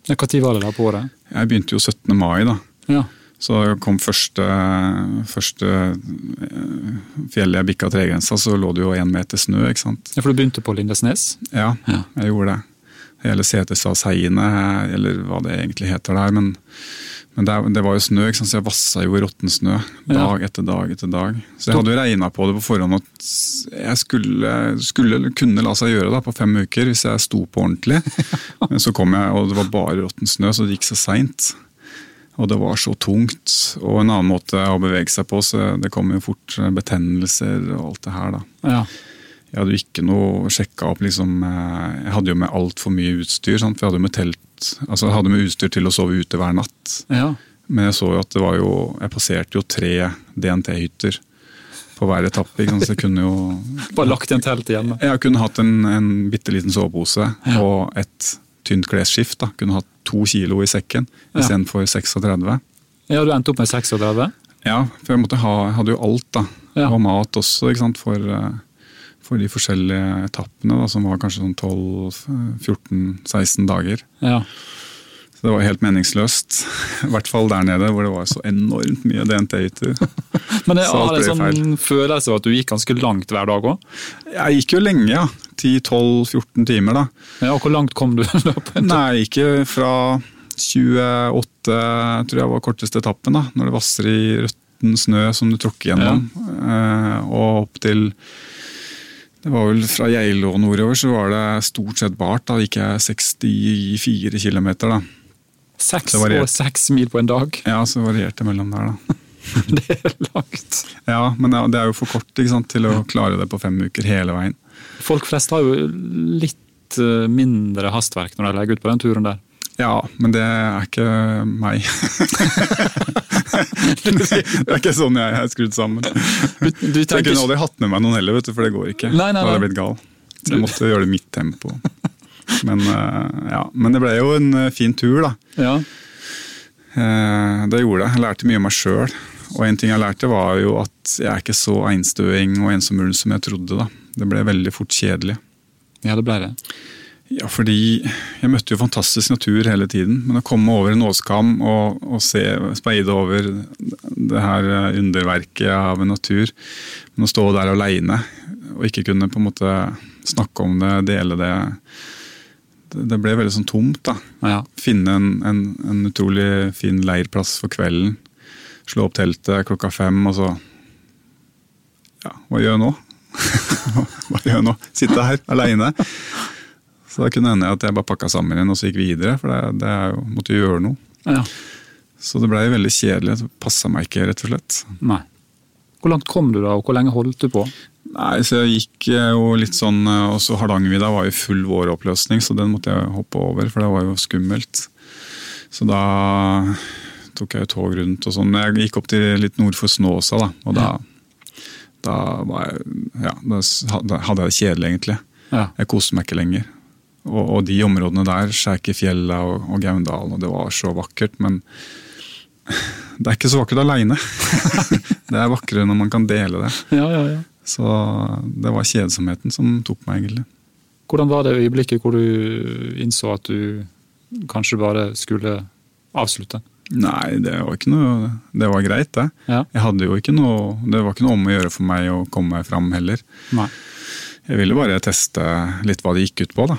Ja, Når var det da på året? Jeg begynte jo 17. mai, da. Ja. Så kom første, første eh, fjellet jeg bikka tregrensa, så lå det jo én meter snø. ikke sant? Ja, For du begynte på Lindesnes? Ja, ja. jeg gjorde det. Hele Setesdalsheiene, eller hva det egentlig heter der. men men det, det, var jo snø, så jeg vassa jo i råtten snø dag etter dag etter dag. Så jeg hadde jo regna på det på forhånd at jeg skulle, skulle kunne la seg gjøre det på fem uker hvis jeg sto på ordentlig. Men så kom jeg, og det var bare råtten snø, så det gikk så seint. Og det var så tungt. Og en annen måte å bevege seg på, så det kom jo fort betennelser og alt det her, da. Ja. Jeg hadde jo ikke noe sjekka opp liksom eh, Jeg hadde jo med altfor mye utstyr. Sant? For jeg hadde jo med telt Altså jeg hadde med utstyr til å sove ute hver natt. Ja. Men jeg så jo at det var jo Jeg passerte jo tre DNT-hytter på hver etappe. Ikke sant? Så jeg kunne jo Bare lagt igjen teltet hjemme? Jeg kunne hatt en, en bitte liten sovepose Ja. og et tynt klesskift. da. Kunne hatt to kilo i sekken Ja. istedenfor 36. Ja, du endte opp med 36? Ja, for jeg måtte ha, hadde jo alt, da. Ja. Og mat også, ikke sant, for, eh, for de forskjellige etappene, da, som var kanskje sånn 12-14-16 dager. Ja. Så det var helt meningsløst. I hvert fall der nede, hvor det var så enormt mye DNT-hytter. Men alt har en sånn følelse av at du gikk ganske langt hver dag òg. Jeg gikk jo lenge, ja. 10-12-14 timer, da. Ja, og hvor langt kom du? tur? Nei, ikke fra 28, tror jeg var korteste etappen, da. Når det vasser i røtten snø som du tråkker gjennom. ja. og opp til Det var vel fra Geilo og nordover, så var det stort sett bart. Da gikk jeg 64 km, da. Seks og seks mil på en dag. Ja, så varierte mellom der, da. Det er langt. Ja, men det er jo for kort sant, til å klare det på fem uker hele veien. Folk flest har jo litt eh, mindre hastverk når de legger ut på den turen der. Ja, men det er ikke meg. det er ikke sånn jeg er skrudd sammen. Du, du Så jeg kunne aldri hatt med meg noen heller, vet du, for det går ikke. Nei, nei, Da hadde jeg blitt gal. Så jeg måtte gjøre det i mitt tempo. Men, eh, ja. Men det ble jo en eh, fin tur, da. Ja. Eh, Det gjorde det. Jeg lærte mye om meg sjøl. Og en ting jeg lærte, var jo at jeg er ikke så einstøing og ensom som jeg trodde. da. Det ble veldig fort kjedelig. ja, det ble det. Ja, fordi jeg møtte jo fantastisk natur hele tiden. Men å komme over en åskam og, og se, speide over det her eh, underverket av en natur, men å stå der aleine og ikke kunne på en måte snakke om det, dele det Det, det ble veldig sånn tomt, da. Ja. Finne en, en, en utrolig fin leirplass for kvelden. Slå opp teltet klokka fem, og så Ja, hva gjør jeg nå? hva gjør jeg nå? Sitte her aleine. Så da kunne det hende at jeg bare pakka sammen igjen og så gikk videre, for det, det jo, måtte jo gjøre noe. ja. Så det blei veldig kjedelig. Det passa meg ikke, rett og slett. Nei. Hvor langt kom du da, og hvor lenge holdt du på? Nei, så jeg gikk eh, jo litt sånn eh, Og så Hardangervidda var jo full våroppløsning, så den måtte jeg hoppe over, for det var jo skummelt. Så da tok jeg jo tog rundt og sånn. Jeg gikk opp til litt nord for Snåsa, da. Og da, da var jeg Ja, da hadde jeg det kjedelig, egentlig. Ja. Jeg koste meg ikke lenger. Og, og de områdene der, Skjærkefjella og, og Gaundalen, og det var så vakkert, men det er ikke så vakkert aleine. det er vakrere når man kan dele det. Ja, ja, ja. Så det var kjedsomheten som tok meg, egentlig. Hvordan var det øyeblikket hvor du innså at du kanskje bare skulle avslutte? Nei, det var ikke noe Det var greit, det. Ja. Jeg hadde jo ikke noe Det var ikke noe om å gjøre for meg å komme fram heller. Nei. Jeg ville bare teste litt hva det gikk ut på, da.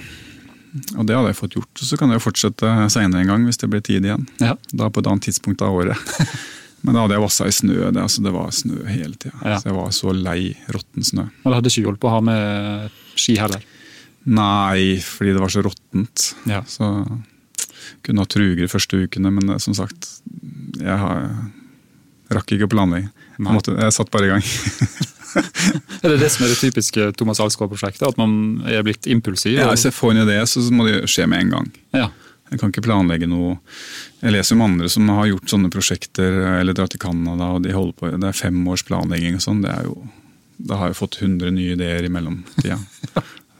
Og det hadde jeg fått gjort. Så kan jeg jo fortsette seinere en gang hvis det blir tid igjen. Ja. Da på et annet tidspunkt av året. Men da hadde jeg vassa i snø. Det, altså, det var snø hele tida. Ja. Så jeg var så lei råtten snø. Og det hadde ikke hjulpet å ha med ski heller. Nei, fordi det var så råttent. Ja. Så kunne ha truger de første ukene, men som sagt, jeg har, rakk ikke å planlegge. Måtte, jeg satt bare i gang. Er det det som er det typiske Thomas Alsgaard-prosjektet? At man er blitt impulsiv? Ja, hvis jeg får en idé, så må det skje med en gang. ja. Jeg kan ikke planlegge noe Jeg leser om andre som har gjort sånne prosjekter, eller dratt til Canada, og de holder på Det er fem års planlegging og sånn. Det er jo Da har jeg fått 100 nye ideer i mellomtida.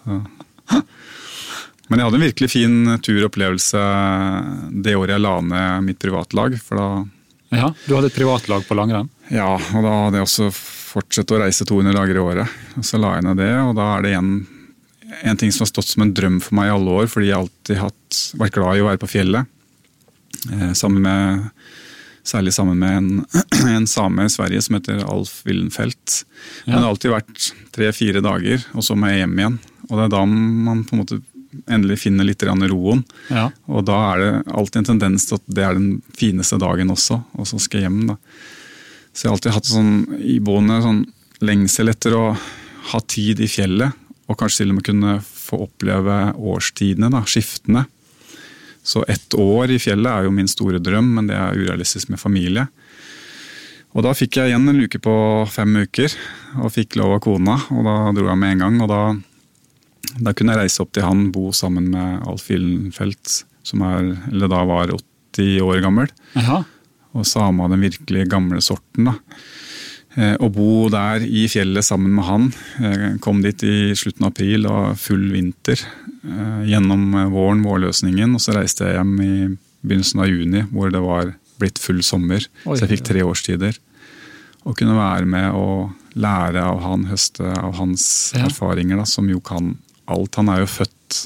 Men jeg hadde en virkelig fin turopplevelse det året jeg la ned mitt privatlag. For da ja. Du hadde et privatlag på langrenn? Ja, og da hadde jeg også fortsatt å reise 200 dager i året. Og så la jeg ned det, og da er det igjen en ting som har stått som en drøm for meg i alle år, fordi jeg alltid har vært glad i å være på fjellet. Eh, sammen med, særlig sammen med en, en same i Sverige som heter Alf Willenfeldt. Men det har alltid vært tre-fire dager, og så må jeg hjem igjen. Og det er da man på en måte endelig finner litt roen. Ja. Og da er det alltid en tendens til at det er den fineste dagen også, og så skal jeg hjem. da. Så jeg har alltid hatt sånn iboende sånn lengsel etter å ha tid i fjellet, og kanskje til og med kunne få oppleve årstidene, da, skiftene. Så ett år i fjellet er jo min store drøm, men det er urealistisk med familie. Og da fikk jeg igjen en luke på fem uker, og fikk lov av kona. Og da dro jeg med en gang. Og da, da kunne jeg reise opp til han, bo sammen med Alf Gyllenfelt, som er, eller da var 80 år gammel. Aha. Og same av den virkelig gamle sorten. da. Eh, å bo der i fjellet sammen med han. Jeg kom dit i slutten av april og full vinter. Eh, gjennom våren, vårløsningen, og så reiste jeg hjem i begynnelsen av juni, hvor det var blitt full sommer. Oi, så jeg fikk tre årstider. Å kunne være med og lære av han, høste av hans ja. erfaringer, da, som jo kan alt. Han er jo født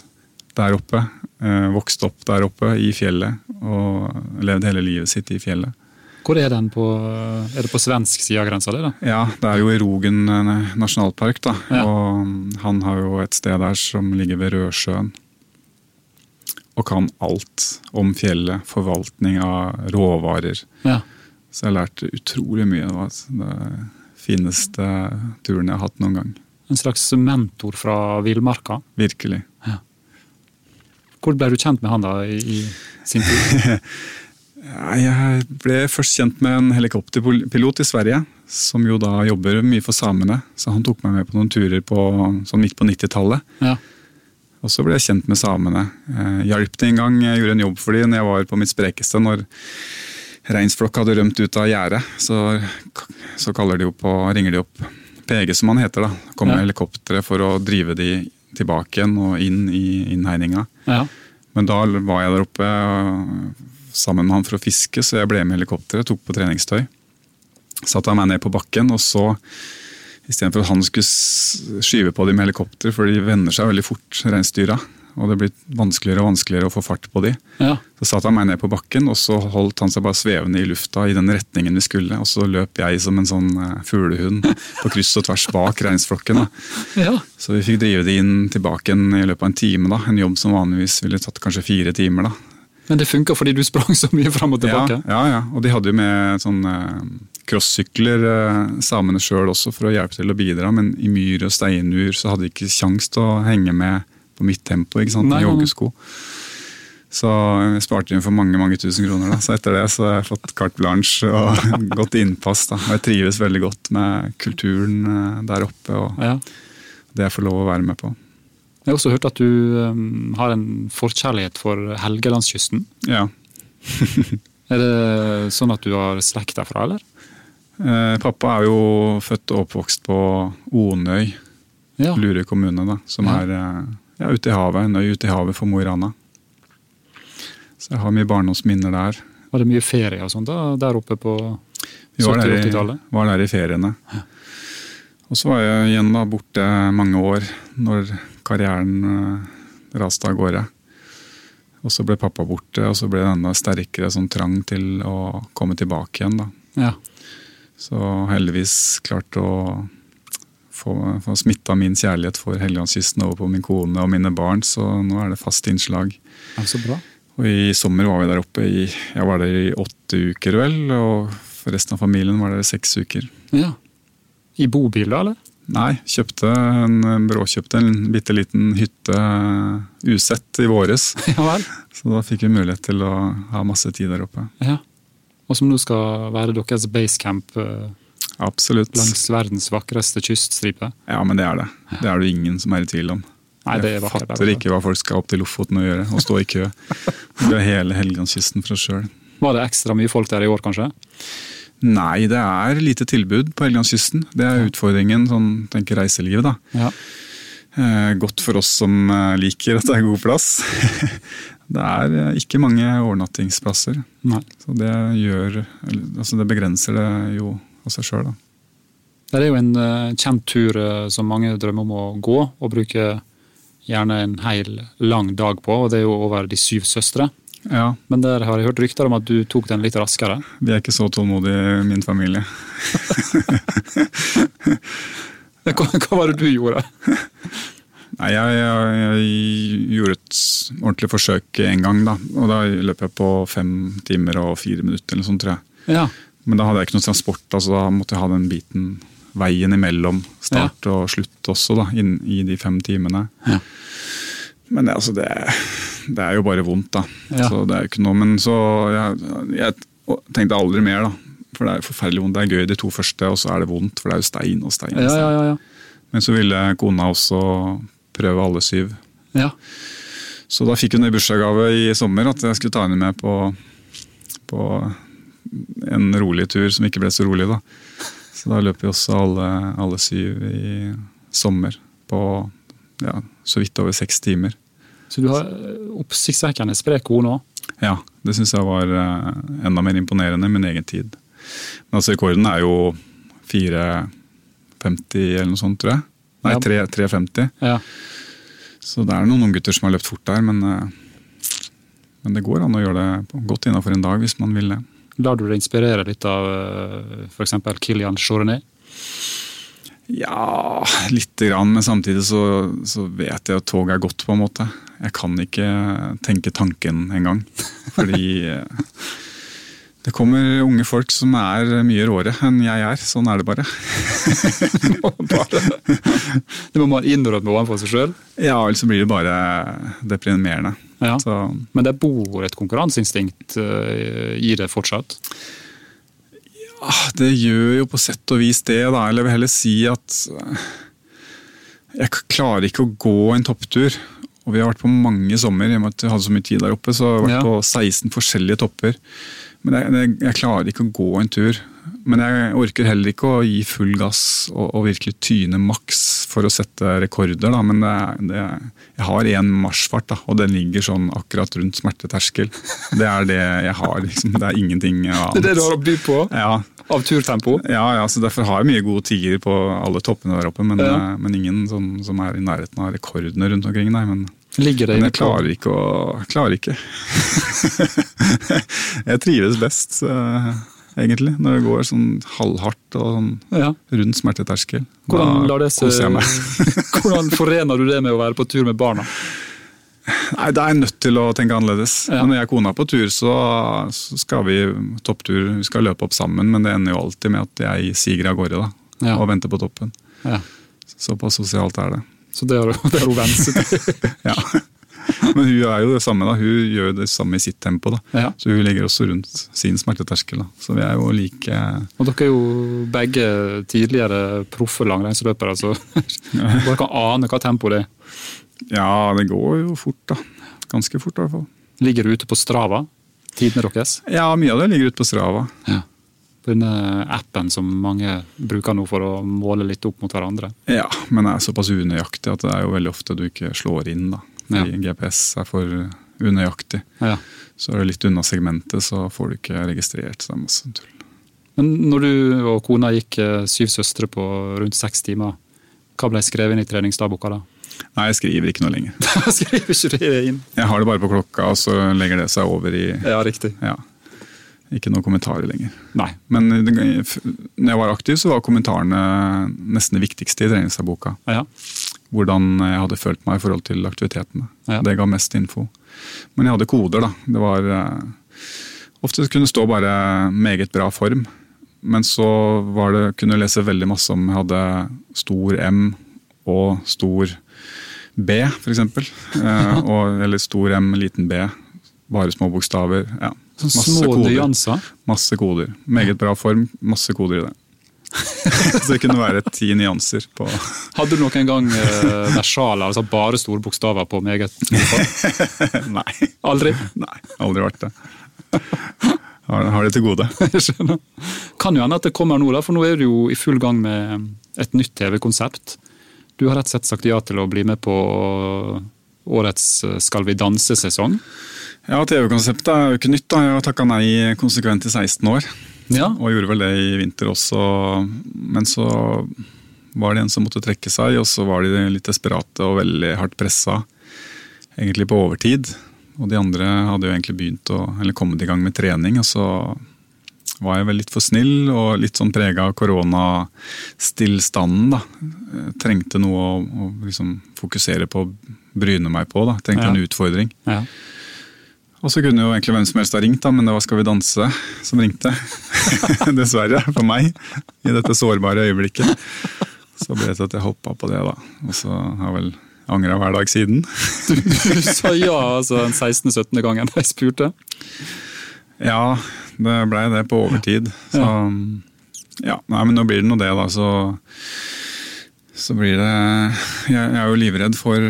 der oppe, eh, vokst opp der oppe i fjellet og levd hele livet sitt i fjellet. Hvor er den på Er det på svensk side av grensa? Ja, det er jo i Rogen eh, nasjonalpark. da. Ja. Og han har jo et sted der som ligger ved Rødsjøen. Og kan alt om fjellet, forvaltning av råvarer. Ja. Så jeg lærte utrolig mye. Det var den fineste turen jeg har hatt noen gang. En slags mentor fra villmarka? Virkelig. Ja. Hvor ble du kjent med han da i, i sin tid? Jeg ble først kjent med en helikopterpilot i Sverige, som jo da jobber mye for samene. Så han tok meg med på noen turer på, sånn midt på 90-tallet. Ja. Og så ble jeg kjent med samene. Jeg hjalp det en gang, jeg gjorde en jobb for dem når jeg var på mitt sprekeste. Når reinsflokk hadde rømt ut av gjerdet, så, så de opp, ringer de opp PG, som han heter. da. Kommer ja. helikoptre for å drive de tilbake igjen og inn i innhegninga. Ja. Men da var jeg der oppe sammen med han for å fiske, så jeg ble med helikopteret, tok på treningstøy. Satte han meg ned på bakken, og så istedenfor at han skulle skyve på dem med helikopter, for de vender seg veldig fort, reinsdyra. Og det blir vanskeligere og vanskeligere å få fart på de. Ja. Så satte han meg ned på bakken, og så holdt han seg bare svevende i lufta i den retningen vi skulle. Og så løp jeg som en sånn eh, fuglehund på kryss og tvers bak reinsflokken. Ja. Så vi fikk drive de inn tilbake i løpet av en time. da, En jobb som vanligvis ville tatt kanskje fire timer. da. Men det funka fordi du sprang så mye fram og tilbake? Ja, ja, ja. og de hadde jo med sånne eh, crossykler, eh, samene sjøl også, for å hjelpe til å bidra. Men i myr og steinur så hadde de ikke kjangs til å henge med på mitt tempo ikke sant, med joggesko. Så jeg sparte inn for mange mange tusen kroner. da, Så etter det så har jeg fått carte blanche og godt innpass. da, og Jeg trives veldig godt med kulturen eh, der oppe og ja. det jeg får lov å være med på. Jeg har også hørt at du um, har en forkjærlighet for Helgelandskysten. Ja. er det sånn at du har slekt derfra, eller? Eh, pappa er jo født og oppvokst på Onøy, ja. Lurøy kommune, da, som ja. er eh, ja, ute i havet. En øy ute i havet for Mo i Rana. Så jeg har mye barndomsminner der. Var det mye ferie og sånt da, der oppe på 70-80-tallet? Vi var der i feriene. Og så var jeg igjen da borte mange år når karrieren uh, raste av gårde. Og så ble pappa borte, og så ble det enda sterkere sånn trang til å komme tilbake igjen. da. Ja. Så heldigvis klarte å få, få smitta min kjærlighet for Helgelandskysten over på min kone og mine barn, så nå er det fast innslag. Ja, så bra. Og I sommer var vi der oppe i jeg var der i åtte uker, vel. Og for resten av familien var der i seks uker. Ja. I bobil, da, eller? Nei, kjøpte en, bråkjøpte en bitte liten hytte usett i våres. Ja vel. Så da fikk vi mulighet til å ha masse tid der oppe. Ja. Og som nå skal være deres basecamp uh, Absolutt. langs verdens vakreste kyststripe. Ja, men det er det. Det er det ingen som er i tvil om. Nei, det er vakkert, Jeg fatter ikke hva folk skal opp til Lofoten og gjøre, og stå i kø. Det er hele Helgelandskysten for oss sjøl. Var det ekstra mye folk der i år, kanskje? Nei, det er lite tilbud på Helgelandskysten. Det er utfordringen, sånn tenker reiselivet. da. Ja. Eh, godt for oss som eh, liker at det er god plass. det er eh, ikke mange overnattingsplasser. Nei. Så det gjør Altså det begrenser det jo av seg sjøl. Det er jo en uh, kjent tur uh, som mange drømmer om å gå, og bruke gjerne en hel lang dag på. og Det er jo over De syv søstre. Ja. Men der har jeg hørt rykter om at du tok den litt raskere? Vi er ikke så tålmodige min familie. hva, hva, var det du gjorde? Nei, jeg, jeg, jeg, gjorde et ordentlig forsøk en gang. da, og Da løp jeg på fem timer og fire minutter. eller sånt, tror jeg. Ja. Men da hadde jeg ikke noe transport, altså da måtte jeg ha den biten, veien imellom start ja. og slutt også, da, inn i de fem timene. Ja. Men det, altså, det, det, er jo bare vondt, da. Ja. Så det er jo ikke noe Men så jeg, jeg, tenkte aldri mer, da. For det er forferdelig vondt. Det er gøy de to første, og så er det vondt, for det er jo stein og stein. Og stein. Ja, ja, Men så ville kona også prøve alle syv. Så da fikk hun i bursdagsgave i sommer at jeg skulle ta henne med på, på en rolig tur som ikke ble så rolig, da. Så da løp vi også alle, alle syv i sommer på ja, så vidt over seks timer. Så du har oppsiktsvekkende sprek kone nå? Ja, det syns jeg var uh, enda mer imponerende i min egen tid. Men altså, rekorden er jo 4,50 eller noe sånt, tror jeg. Nei, 3,50. Ja. Så det er noen gutter som har løpt fort der, men, uh, men det går an å gjøre det godt innafor en dag hvis man vil det. Lar du deg inspirere litt av eh, f.eks. Kilian Journet? Ja, lite grann. Men samtidig så, så, vet jeg at toget er godt, på en måte. Jeg kan ikke tenke tanken engang. Fordi det kommer unge folk som er mye råere enn jeg er. Sånn er det bare. det må man innrømme overfor seg sjøl? Ja, ellers blir det bare deprimerende. Ja. Men det bor et konkurranseinstinkt eh, i det fortsatt? Ja, det gjør jo på sett og vis det, da. Eller jeg vil heller si at eh, jeg klarer ikke å gå en topptur. Og vi har vært på mange sommer, i og med at vi hadde så mye tid der oppe. Så jeg har vært ja. på 16 forskjellige topper. Men jeg, jeg, jeg, klarer ikke å gå en tur. Men jeg orker heller ikke å gi full gass og, og virkelig tyne maks for å sette rekorder. Da. Men det, det, jeg har én marsjfart, da, og den ligger sånn akkurat rundt smerteterskel. Det er det jeg har. Liksom. Det er ingenting annet. Det er det du har å by på? Ja. Av turtempo? Ja, ja, så derfor har jeg mye gode tiger på alle toppene der oppe. Men, ja. Eh, men ingen sånn, som er i nærheten av rekordene rundt omkring. Nei, men Ligger det Men jeg klarer ikke å Klarer ikke. jeg trives best, egentlig, når det går sånn halvhardt og sånn ja. rundt smerteterskel. Hvordan, da koser jeg meg. hvordan forener du det med å være på tur med barna? Nei, Da er jeg nødt til å tenke annerledes. Ja. Når jeg er kona på tur, så, så, skal vi topptur, vi skal løpe opp sammen. Men det ender jo alltid med at jeg siger av gårde da, ja. og venter på toppen. Ja. Såpass sosialt er det. Så det har, det har hun vent seg til. ja. Men hun er jo det samme. da, Hun gjør det samme i sitt tempo. da. Ja. Så hun ligger også rundt sin smerteterskel. da. Så vi er jo like Og dere er jo begge tidligere proffe langrennsløpere, så dere kan ane hva tempo det er. Ja, det går jo fort, da. Ganske fort i hvert fall. Ligger du ute på Strava? Tidene deres? Ja, mye av det ligger ute på Strava. Ja denne appen som mange bruker nå for å måle litt opp mot hverandre. Ja, men det er såpass unøyaktig at det er jo veldig ofte du ikke slår inn. da. Fordi ja. GPS er for unøyaktig. Ja. Så er det litt unna segmentet, så får du ikke registrert. så det er masse tull. Men når du og kona gikk eh, Syv søstre på rundt seks timer, hva ble skrevet inn i treningsdagboka da? Nei, jeg skriver ikke noe lenger. skriver ikke det inn? Jeg har det bare på klokka, og så legger det seg over i Ja, riktig. Ja. Ikke noen kommentarer lenger. Nei. Men når jeg var aktiv, så var kommentarene nesten det viktigste i treningsdagboka. Ja. Hvordan jeg hadde følt meg i forhold til aktivitetene. Ja. Det ga mest info. Men jeg hadde koder, da. Det var uh, Ofte kunne stå bare 'meget bra form'. Men så var det, kunne jeg lese veldig masse om jeg hadde stor M og stor B, f.eks. Uh, eller stor M, liten B. Bare små bokstaver. ja. Masse små koder. nyanser? Masse koder. Meget bra form, masse koder i det. så det kunne være ti nyanser på Hadde du noen gang eh, versaler, altså bare store bokstaver på meget Nei. Aldri? Nei, aldri vært det. Har, har det til gode. Jeg Skjønner. Kan jo hende at det kommer nå, da, for nå er du jo i full gang med et nytt TV-konsept. Du har rett og slett sagt ja til å bli med på årets Skal vi danse-sesong. Ja, TV-konseptet er jo ikke nytt. da. Jeg har takka nei konsekvent i 16 år. Ja. Og gjorde vel det i vinter også. Men så var det en som måtte trekke seg, og så var de litt desperate og veldig hardt pressa. Egentlig på overtid. Og de andre hadde jo egentlig begynt å, eller kommet i gang med trening. Og så var jeg vel litt for snill og litt sånn prega av koronastillstanden. da. Trengte noe å, å liksom fokusere på, bryne meg på. da. Trengte ja. en utfordring. Ja. Og så kunne jo egentlig hvem som helst ha ringt, da, men det var Skal vi danse som ringte. Dessverre, for meg, i dette sårbare øyeblikket. Så ble det til at jeg hoppa på det, da. Og så har vel angra hver dag siden. du sa ja altså den 16.-17. gangen jeg spurte? Ja, det blei det på overtid. Så ja, nei, men nå blir det nå det, da. Så, så blir det jeg, jeg, er jo livredd for,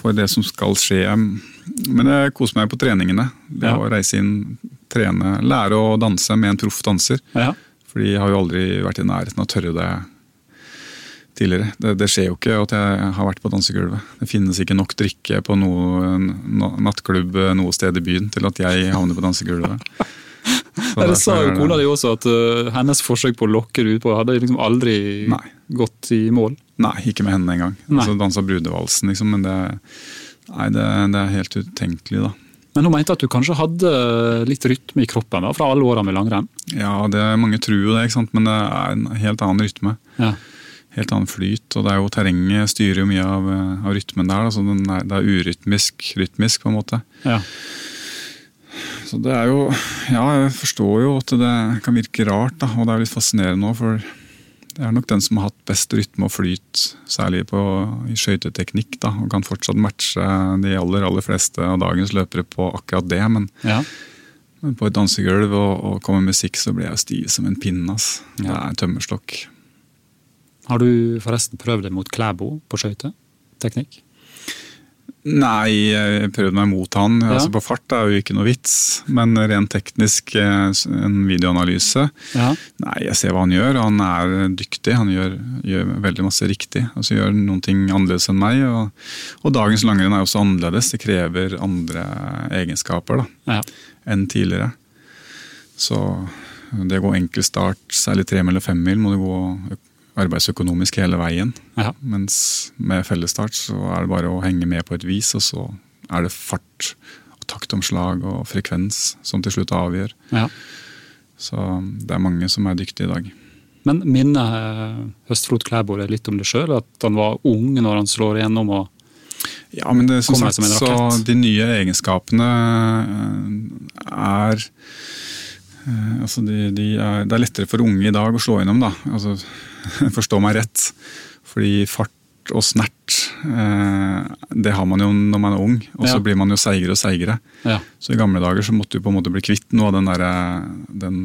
for det som skal skje. Men jeg koser meg på treningene. Det ja. å reise inn, trene, lære å danse med en proff danser. Ja. Fordi jeg har jo aldri vært i nærheten av å tørre det tidligere. Det, det, skjer jo ikke at jeg har vært på dansegulvet. Det finnes ikke nok drikke på noe nattklubb noe sted i byen til at jeg havner på dansegulvet. Så det sa jo kona di også, at uh, hennes forsøk på å lokke det utpå hadde liksom aldri Nei. gått i mål. Nei, ikke med henne engang. Altså, dansa brudevalsen, liksom. Men det, nei, det, det, er helt utenkelig, da. Men hun mente at du kanskje hadde litt rytme i kroppen da, fra alle åra med langrenn? Ja, det, mange tror jo det, ikke sant? men det er en helt annen rytme. Ja helt annen flyt. Og det er jo terrenget styrer jo mye av, av rytmen der. Altså er, det er urytmisk rytmisk, på en måte. Ja. Så det er jo Ja, jeg forstår jo at det kan virke rart, da, og det er litt fascinerende òg, for det er nok den som har hatt best rytme og flyt, særlig på, i skøyteteknikk, da, og kan fortsatt matche de aller, aller fleste av dagens løpere på akkurat det. Men, ja. men på et dansegulv og, og komme musikk, så blir jeg stiv som en pinne. Altså. Det er en tømmerstokk. Har du forresten prøvd deg mot Klæbo på skøyteteknikk? Nei, jeg prøvde meg mot han. Ja. Altså På fart er jo ikke noe vits, men rent teknisk eh, en videoanalyse ja. Nei, jeg ser hva han gjør. Han er dyktig, han gjør, gjør veldig masse riktig. Altså Gjør noen ting annerledes enn meg. Og, og dagens langrenn er også annerledes. Det krever andre egenskaper da, ja. enn tidligere. Så det å gå enkel start, særlig tremil og femmil, må du gå arbeidsøkonomisk hele veien. Ja. Mens med fellesstart så er det bare å henge med på et vis, og så er det fart og taktomslag og frekvens som til slutt avgjør. Ja. Så det er mange som er dyktige i dag. Men minner eh, Høstflot Klæbo litt om det sjøl? At han var ung når han slår igjennom? og ja, men det, som sagt, som så de nye egenskapene eh, er Eh, altså de, de er, det er lettere for unge i dag å slå gjennom, da. Altså, Forstå meg rett. Fordi fart og snert, eh, det har man jo når man er ung. Og så ja. blir man jo seigere og seigere. Ja. Så i gamle dager så måtte du på en måte bli kvitt noe av den derre den,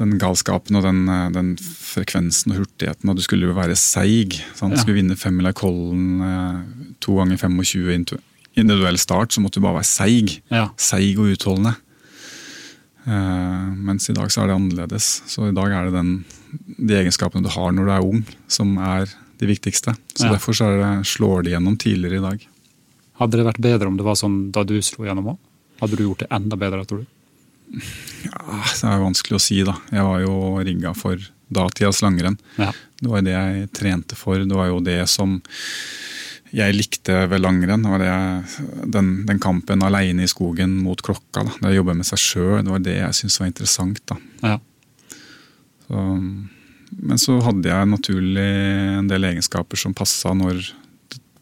den, galskapen og den, den, frekvensen og hurtigheten. Og du skulle jo være seig. Ja. Du skulle vinne femmila i Kollen eh, to ganger 25 individuell start, så måtte du bare være seig. Seig og utholdende. Uh, mens i dag så er det annerledes. Så i dag er det den, de egenskapene du har når du er ung, som er de viktigste. Så ja. Derfor så det, slår det gjennom tidligere i dag. Hadde det vært bedre om det var sånn da du slo gjennom òg? Hadde du gjort det enda bedre, tror du? Ja, Det er vanskelig å si, da. Jeg var jo rigga for datidas langrenn. Ja. Det var det jeg trente for. Det var jo det som jeg likte ved langrenn, var det, den, den, kampen aleine i skogen mot klokka. Da, det å jobbe med seg sjøl, det var det jeg syntes var interessant. da. Ja. Så, men så hadde jeg naturlig en del egenskaper som passa når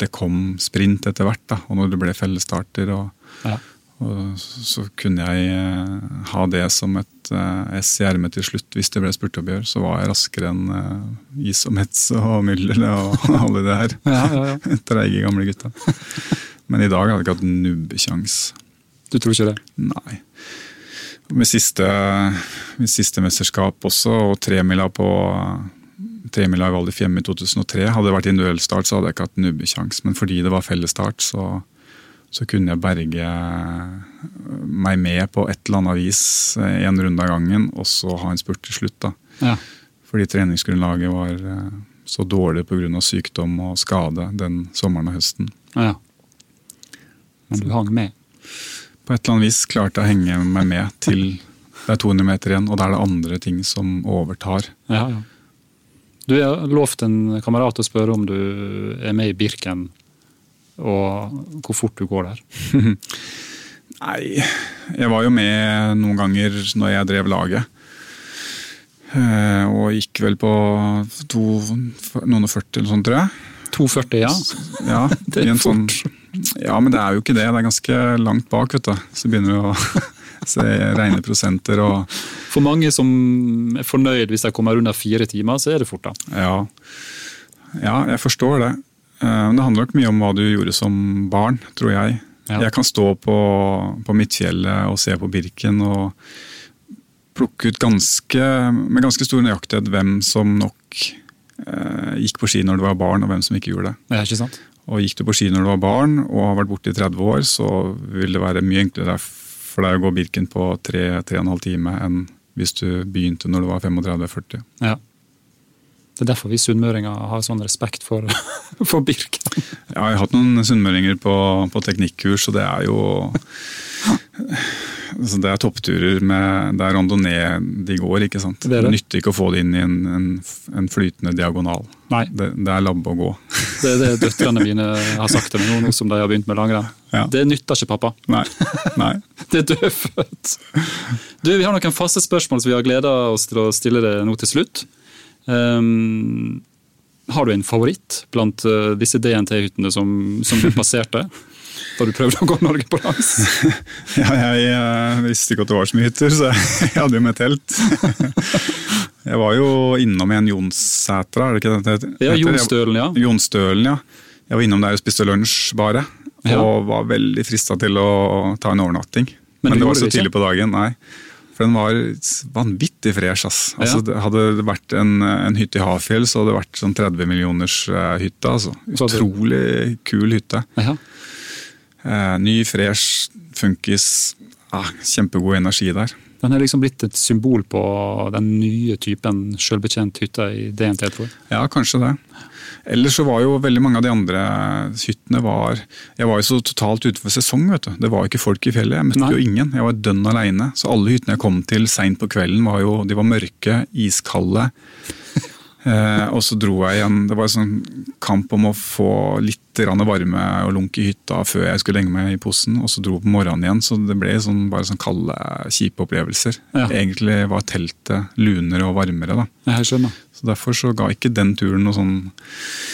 det kom sprint etter hvert, da, og når det ble fellesstarter. og, ja. og så kunne jeg eh, ha det som et uh, S i ermet til slutt hvis det ble spurteoppgjør. Så var jeg raskere enn uh, is og Metz og Müller og alle det her. ja, ja, ja. Treige gamle gutta. Men i dag hadde jeg ikke hatt nubbekjangs. Du tror ikke det? Nei. Med siste, med siste mesterskap også, og tremila på tremila i Val di Fiemme i 2003. Hadde det vært individuell start, så hadde jeg ikke hatt nubbekjangs. Men fordi det var fellesstart, så så kunne jeg berge meg med på et eller annet vis eh, en runde av gangen, og så ha en spurt til slutt. da. Ja. Fordi treningsgrunnlaget var eh, så dårlig pga. sykdom og skade den sommeren og høsten. Ja. Men du hang med? På et eller annet vis klarte å henge meg med til det er 200 meter igjen, og da er det andre ting som overtar. Ja, ja. Du har lovt en kamerat å spørre om du er med i Birken og hvor fort du går der? Nei, jeg var jo med noen ganger når jeg drev laget. Eh, og gikk vel på to, noen og 40 eller sånt, tror jeg. 2,40, ja. ja det er sånn, fort. Ja, men det er jo ikke det. Det er ganske langt bak, vet du. Så begynner vi å se reine prosenter og For mange som er fornøyd hvis de kommer under fire timer, så er det fort, da. Ja, ja jeg forstår det. Men det handler nok mye om hva du gjorde som barn, tror jeg. Ja. Jeg kan stå på, på Midtfjellet og se på Birken og plukke ut ganske, med ganske stor nøyaktighet hvem som nok eh, gikk på ski når du var barn, og hvem som ikke gjorde det. Ja, ikke sant? Og Gikk du på ski når du var barn og har vært borte i 30 år, så vil det være mye enklere for deg å gå Birken på 3-3,5 time enn hvis du begynte når du var 35-40. Ja. Det er derfor vi sunnmøringer har sånn respekt for, for Birken. Ja, jeg har hatt noen sunnmøringer på, på teknikkurs, og det er jo altså Det er toppturer med Det er randonee de går, ikke sant. Det, det. det nytter ikke å få det inn i en, en, en flytende diagonal. Nei. Det, det er labbe å gå. Det er det døtrene mine har sagt til meg nå, som de har begynt med langrenn. Ja. Det nytter ikke, pappa. Nei. Nei. det er dødfødt. Du, Vi har noen faste spørsmål som vi har gleda oss til å stille deg nå til slutt. Um, har du en favoritt blant uh, disse DNT-hyttene som, som, du passerte? Da du prøvde å gå Norge på langs? ja, jeg jeg, visste ikke at det var så mye hytter, så jeg hadde jo med telt. jeg var jo innom en Jonssætra, er det ikke det det heter? Ja, Jonstølen, ja. Jonstølen, ja. Jeg var innom der og spiste lunsj bare. Ja. Og var veldig frista til å ta en overnatting. Men, Men det var så tidlig på dagen, nei. For den var vanvittig fresh. ass. Altså, ja. Hadde det vært en, en, hytte i Hafjell, så hadde det vært sånn 30 millioners uh, hytte. altså. Utrolig kul hytte. Ja. Uh, ny, fresh, funkis. Ah, kjempegod energi der. Den har liksom blitt et symbol på den nye typen selvbetjent hytte i DNT, tror jeg. Ja, kanskje det. Ellers så var jo veldig mange av de andre hyttene var Jeg var jo så totalt utenfor sesong, vet du. Det var jo ikke folk i fjellet. Jeg møtte Nei. jo ingen. Jeg var dønn aleine. Så alle hyttene jeg kom til seint på kvelden, var jo de var mørke, iskalde. Eh, og så dro jeg igjen. Det var en sånn kamp om å få litt varme og lunk i hytta før jeg skulle legge meg i posen. Og så dro jeg på morgenen igjen, så det ble sånn, bare sånn kalde, kjipe opplevelser. Ja. Egentlig var teltet lunere og varmere. da. Jeg skjønner. Så Derfor så ga ikke den turen noe sånn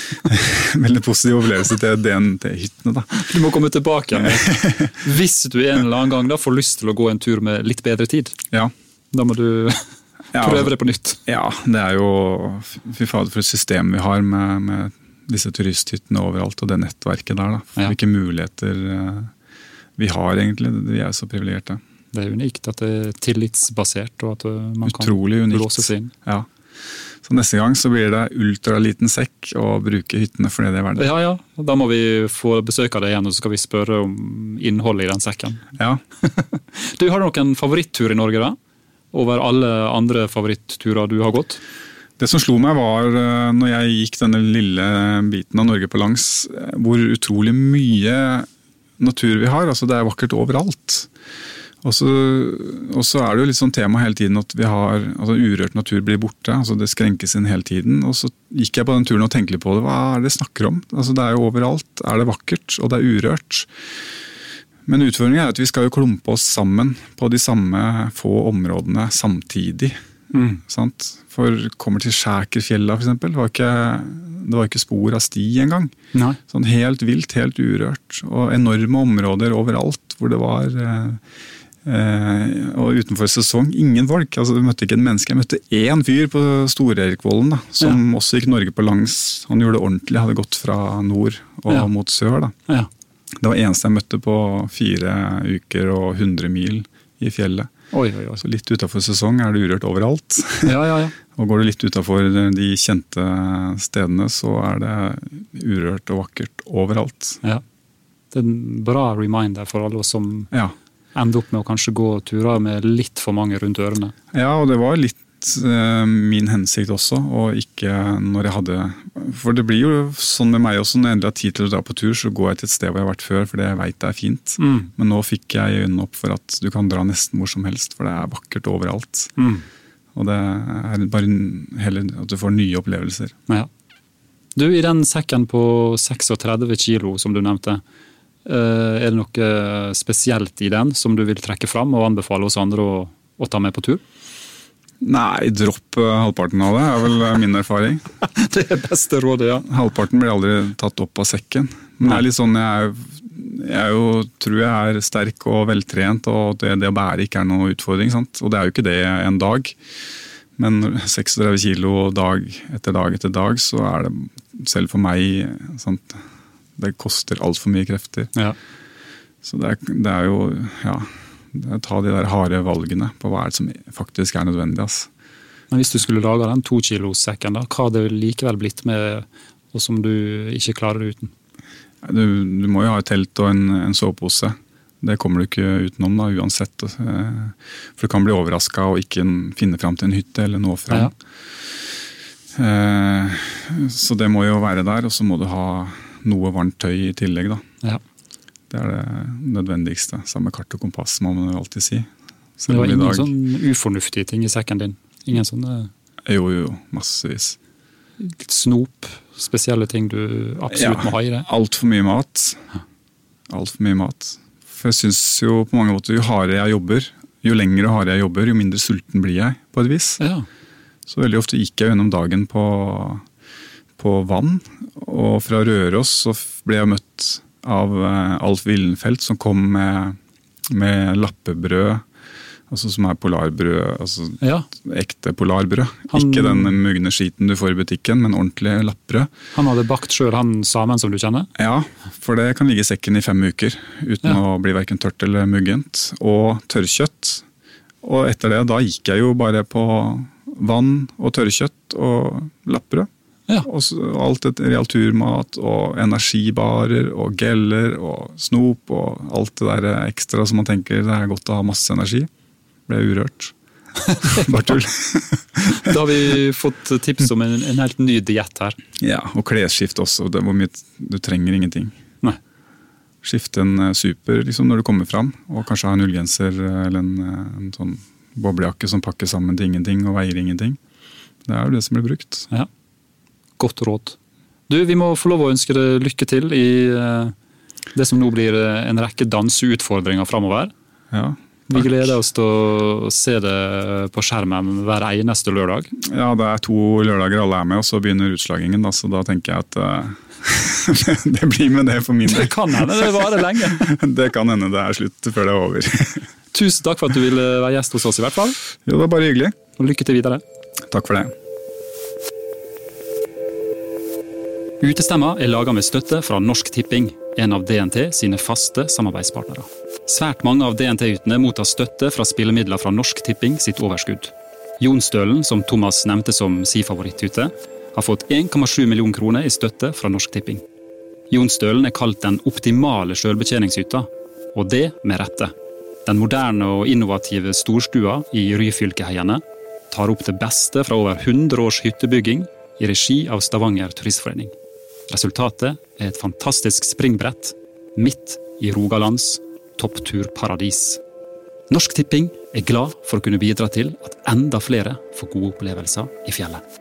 veldig positiv opplevelse til DNT-hyttene. da. Du må komme tilbake igjen. Hvis du en eller annen gang da får lyst til å gå en tur med litt bedre tid, ja. da må du ja, prøve det på nytt. Ja, det er jo Fy fader, for et system vi har med, med disse turisthyttene overalt, og det nettverket der. da. Ja. Hvilke muligheter eh, vi har, egentlig. Vi er så privilegerte. Det er unikt at det er tillitsbasert, og at eh, man Utrolig kan blåse seg inn. Ja. Så neste gang så blir det ultraliten sekk å bruke hyttene for det det er verdt. Ja, ja. Da må vi få besøk av deg igjen, og så skal vi spørre om innholdet i den sekken. Ja. du, Har du noen favorittur i Norge, da? Over alle andre favoritturer du har gått? Det som slo meg var eh, når jeg gikk denne lille biten av Norge på langs, eh, hvor utrolig mye natur vi har. Altså Det er vakkert overalt. Og så, er det jo litt sånn tema hele tiden at vi har, altså urørt natur blir borte. altså Det skrenkes inn hele tiden. Og så gikk jeg på den turen og tenkte litt på det. Hva er det jeg snakker om? Altså Det er jo overalt. Er det vakkert, og det er urørt. Men utfordringen er at vi skal jo klumpe oss sammen på de samme få områdene samtidig. Mm. For kommer til Skjækerfjella f.eks., det var ikke det var ikke spor av sti engang. Sånn helt vilt, helt urørt. Og enorme områder overalt hvor det var eh, eh, Og utenfor sesong, ingen folk. altså Du møtte ikke en menneske. Jeg møtte én fyr på Stor-Erikvollen som ja. også gikk Norge på langs. Han gjorde det ordentlig, hadde gått fra nord og ja. mot sør. da. Ja. Det var eneste jeg møtte på fire uker og 100 mil i fjellet. Oi, oi, oi. Så litt utafor sesong er det urørt overalt. Ja, ja, ja. og går du litt utafor de kjente stedene, så er det urørt og vakkert overalt. Ja. Det er en bra reminder for alle oss som ja. ender opp med å kanskje gå turer med litt for mange rundt ørene. Ja, og det var litt Eh, min hensikt også, og ikke når jeg hadde For det blir jo sånn med meg også, når jeg endelig har tid til å dra på tur, så går jeg til et sted hvor jeg har vært før, for det jeg veit er fint. Mm. Men nå fikk jeg øynene opp for at du kan dra nesten hvor som helst, for det er vakkert overalt. Mm. Og det er bare heller at du får nye opplevelser. Ja. Du, I den sekken på 36 kilo som du nevnte, eh, er det noe spesielt i den som du vil trekke fram og anbefale oss andre å, å ta med på tur? Nei, dropp eh, halvparten av det, er vel eh, min erfaring. det er beste rådet, ja. Halvparten blir aldri tatt opp av sekken. Men det er litt sånn, jeg, jeg jo, tror jeg er sterk og veltrent, og det, det, å bære ikke er noe utfordring. Sant? Og det er jo ikke det en dag. Men 36 kilo dag etter dag etter dag, så er det selv for meg sant, Det koster altfor mye krefter. Ja. Så det er, det er, jo Ja. Ta de der harde valgene på hva er det som faktisk er nødvendig. ass. Men hvis du skulle lage den tokilosekken, da, hva hadde det likevel blitt med, og som du ikke klarer uten? Du, du må jo ha et telt og en, en sovepose. Det kommer du ikke utenom da, uansett. Eh, for du kan bli overraska og ikke finne fram til en hytte eller nå fram. Ja. Eh, så det må jo være der, og så må du ha noe varmt tøy i tillegg. da. Ja. Det er det nødvendigste. Samme kart og kompass, må man alltid si. Selv det var ingen dag... sånn ufornuftige ting i sekken din? Ingen sånne Jo, jo, massevis. Litt snop? Spesielle ting du absolutt ja, må ha i det? Altfor mye mat. Altfor mye mat. For jeg syns jo på mange måter jo hardere jeg jobber, jo lenger og hardere jeg jobber, jo mindre sulten blir jeg, på et vis. Ja. Så veldig ofte gikk jeg gjennom dagen på, på vann. Og fra Røros så ble jeg møtt av eh, Alf Willenfeldt som kom med, med lappebrød Altså Som er polarbrød. altså ja. Ekte polarbrød. Han, Ikke den mugne skiten du får i butikken, men ordentlig lappbrød. Han hadde bakt sjøl, han samen som du kjenner? Ja, for det kan ligge i sekken i fem uker uten ja. å bli verken tørt eller muggent. Og tørrkjøtt. Og etter det, da gikk jeg jo bare på vann og tørrkjøtt og lappbrød. Ja. Og alt et realturmat og energibarer og geller og snop og alt det der ekstra som man tenker det er godt å ha masse energi ble urørt. Bare tull. da har vi fått tips om en, en helt ny diett her. Ja, og klesskift også. Det hvor mye, du trenger ingenting. Nei. Skifte en eh, super liksom, når du kommer fram, og kanskje ha en ullgenser eh, eller en, eh, en sånn boblejakke som pakker sammen til ingenting og veier ingenting. Det er jo det som blir brukt. Ja. Godt råd. Du, Vi må få lov å ønske deg lykke til i det som nå blir en rekke danseutfordringer framover. Ja, vi gleder oss til å se det på skjermen hver eneste lørdag. Ja, det er to lørdager alle er med, og så begynner utslagingen. Da, så da tenker jeg at uh, det blir med det for min del. Det kan hende det varer lenge. det kan hende det er slutt før det er over. Tusen takk for at du ville være gjest hos oss i hvert fall. Jo, det var bare hyggelig. Og lykke til videre. Takk for det. Utestemma er laga med støtte fra Norsk Tipping, en av DNT sine faste samarbeidspartnere. Svært mange av DNT-hyttene mottar støtte fra spillemidler fra Norsk Tipping sitt overskudd. Jonsdølen, som Thomas nevnte som si favoritthytte, har fått 1,7 millioner kroner i støtte fra Norsk Tipping. Jonsdølen er kalt den optimale sjølbetjeningshytta, og det med rette. Den moderne og innovative storstua i Ryfylkeheiene tar opp det beste fra over 100 års hyttebygging i regi av Stavanger Turistforening. Resultatet er et fantastisk springbrett midt i Rogalands toppturparadis. Norsk Tipping er glad for å kunne bidra til at enda flere får gode opplevelser i fjellet.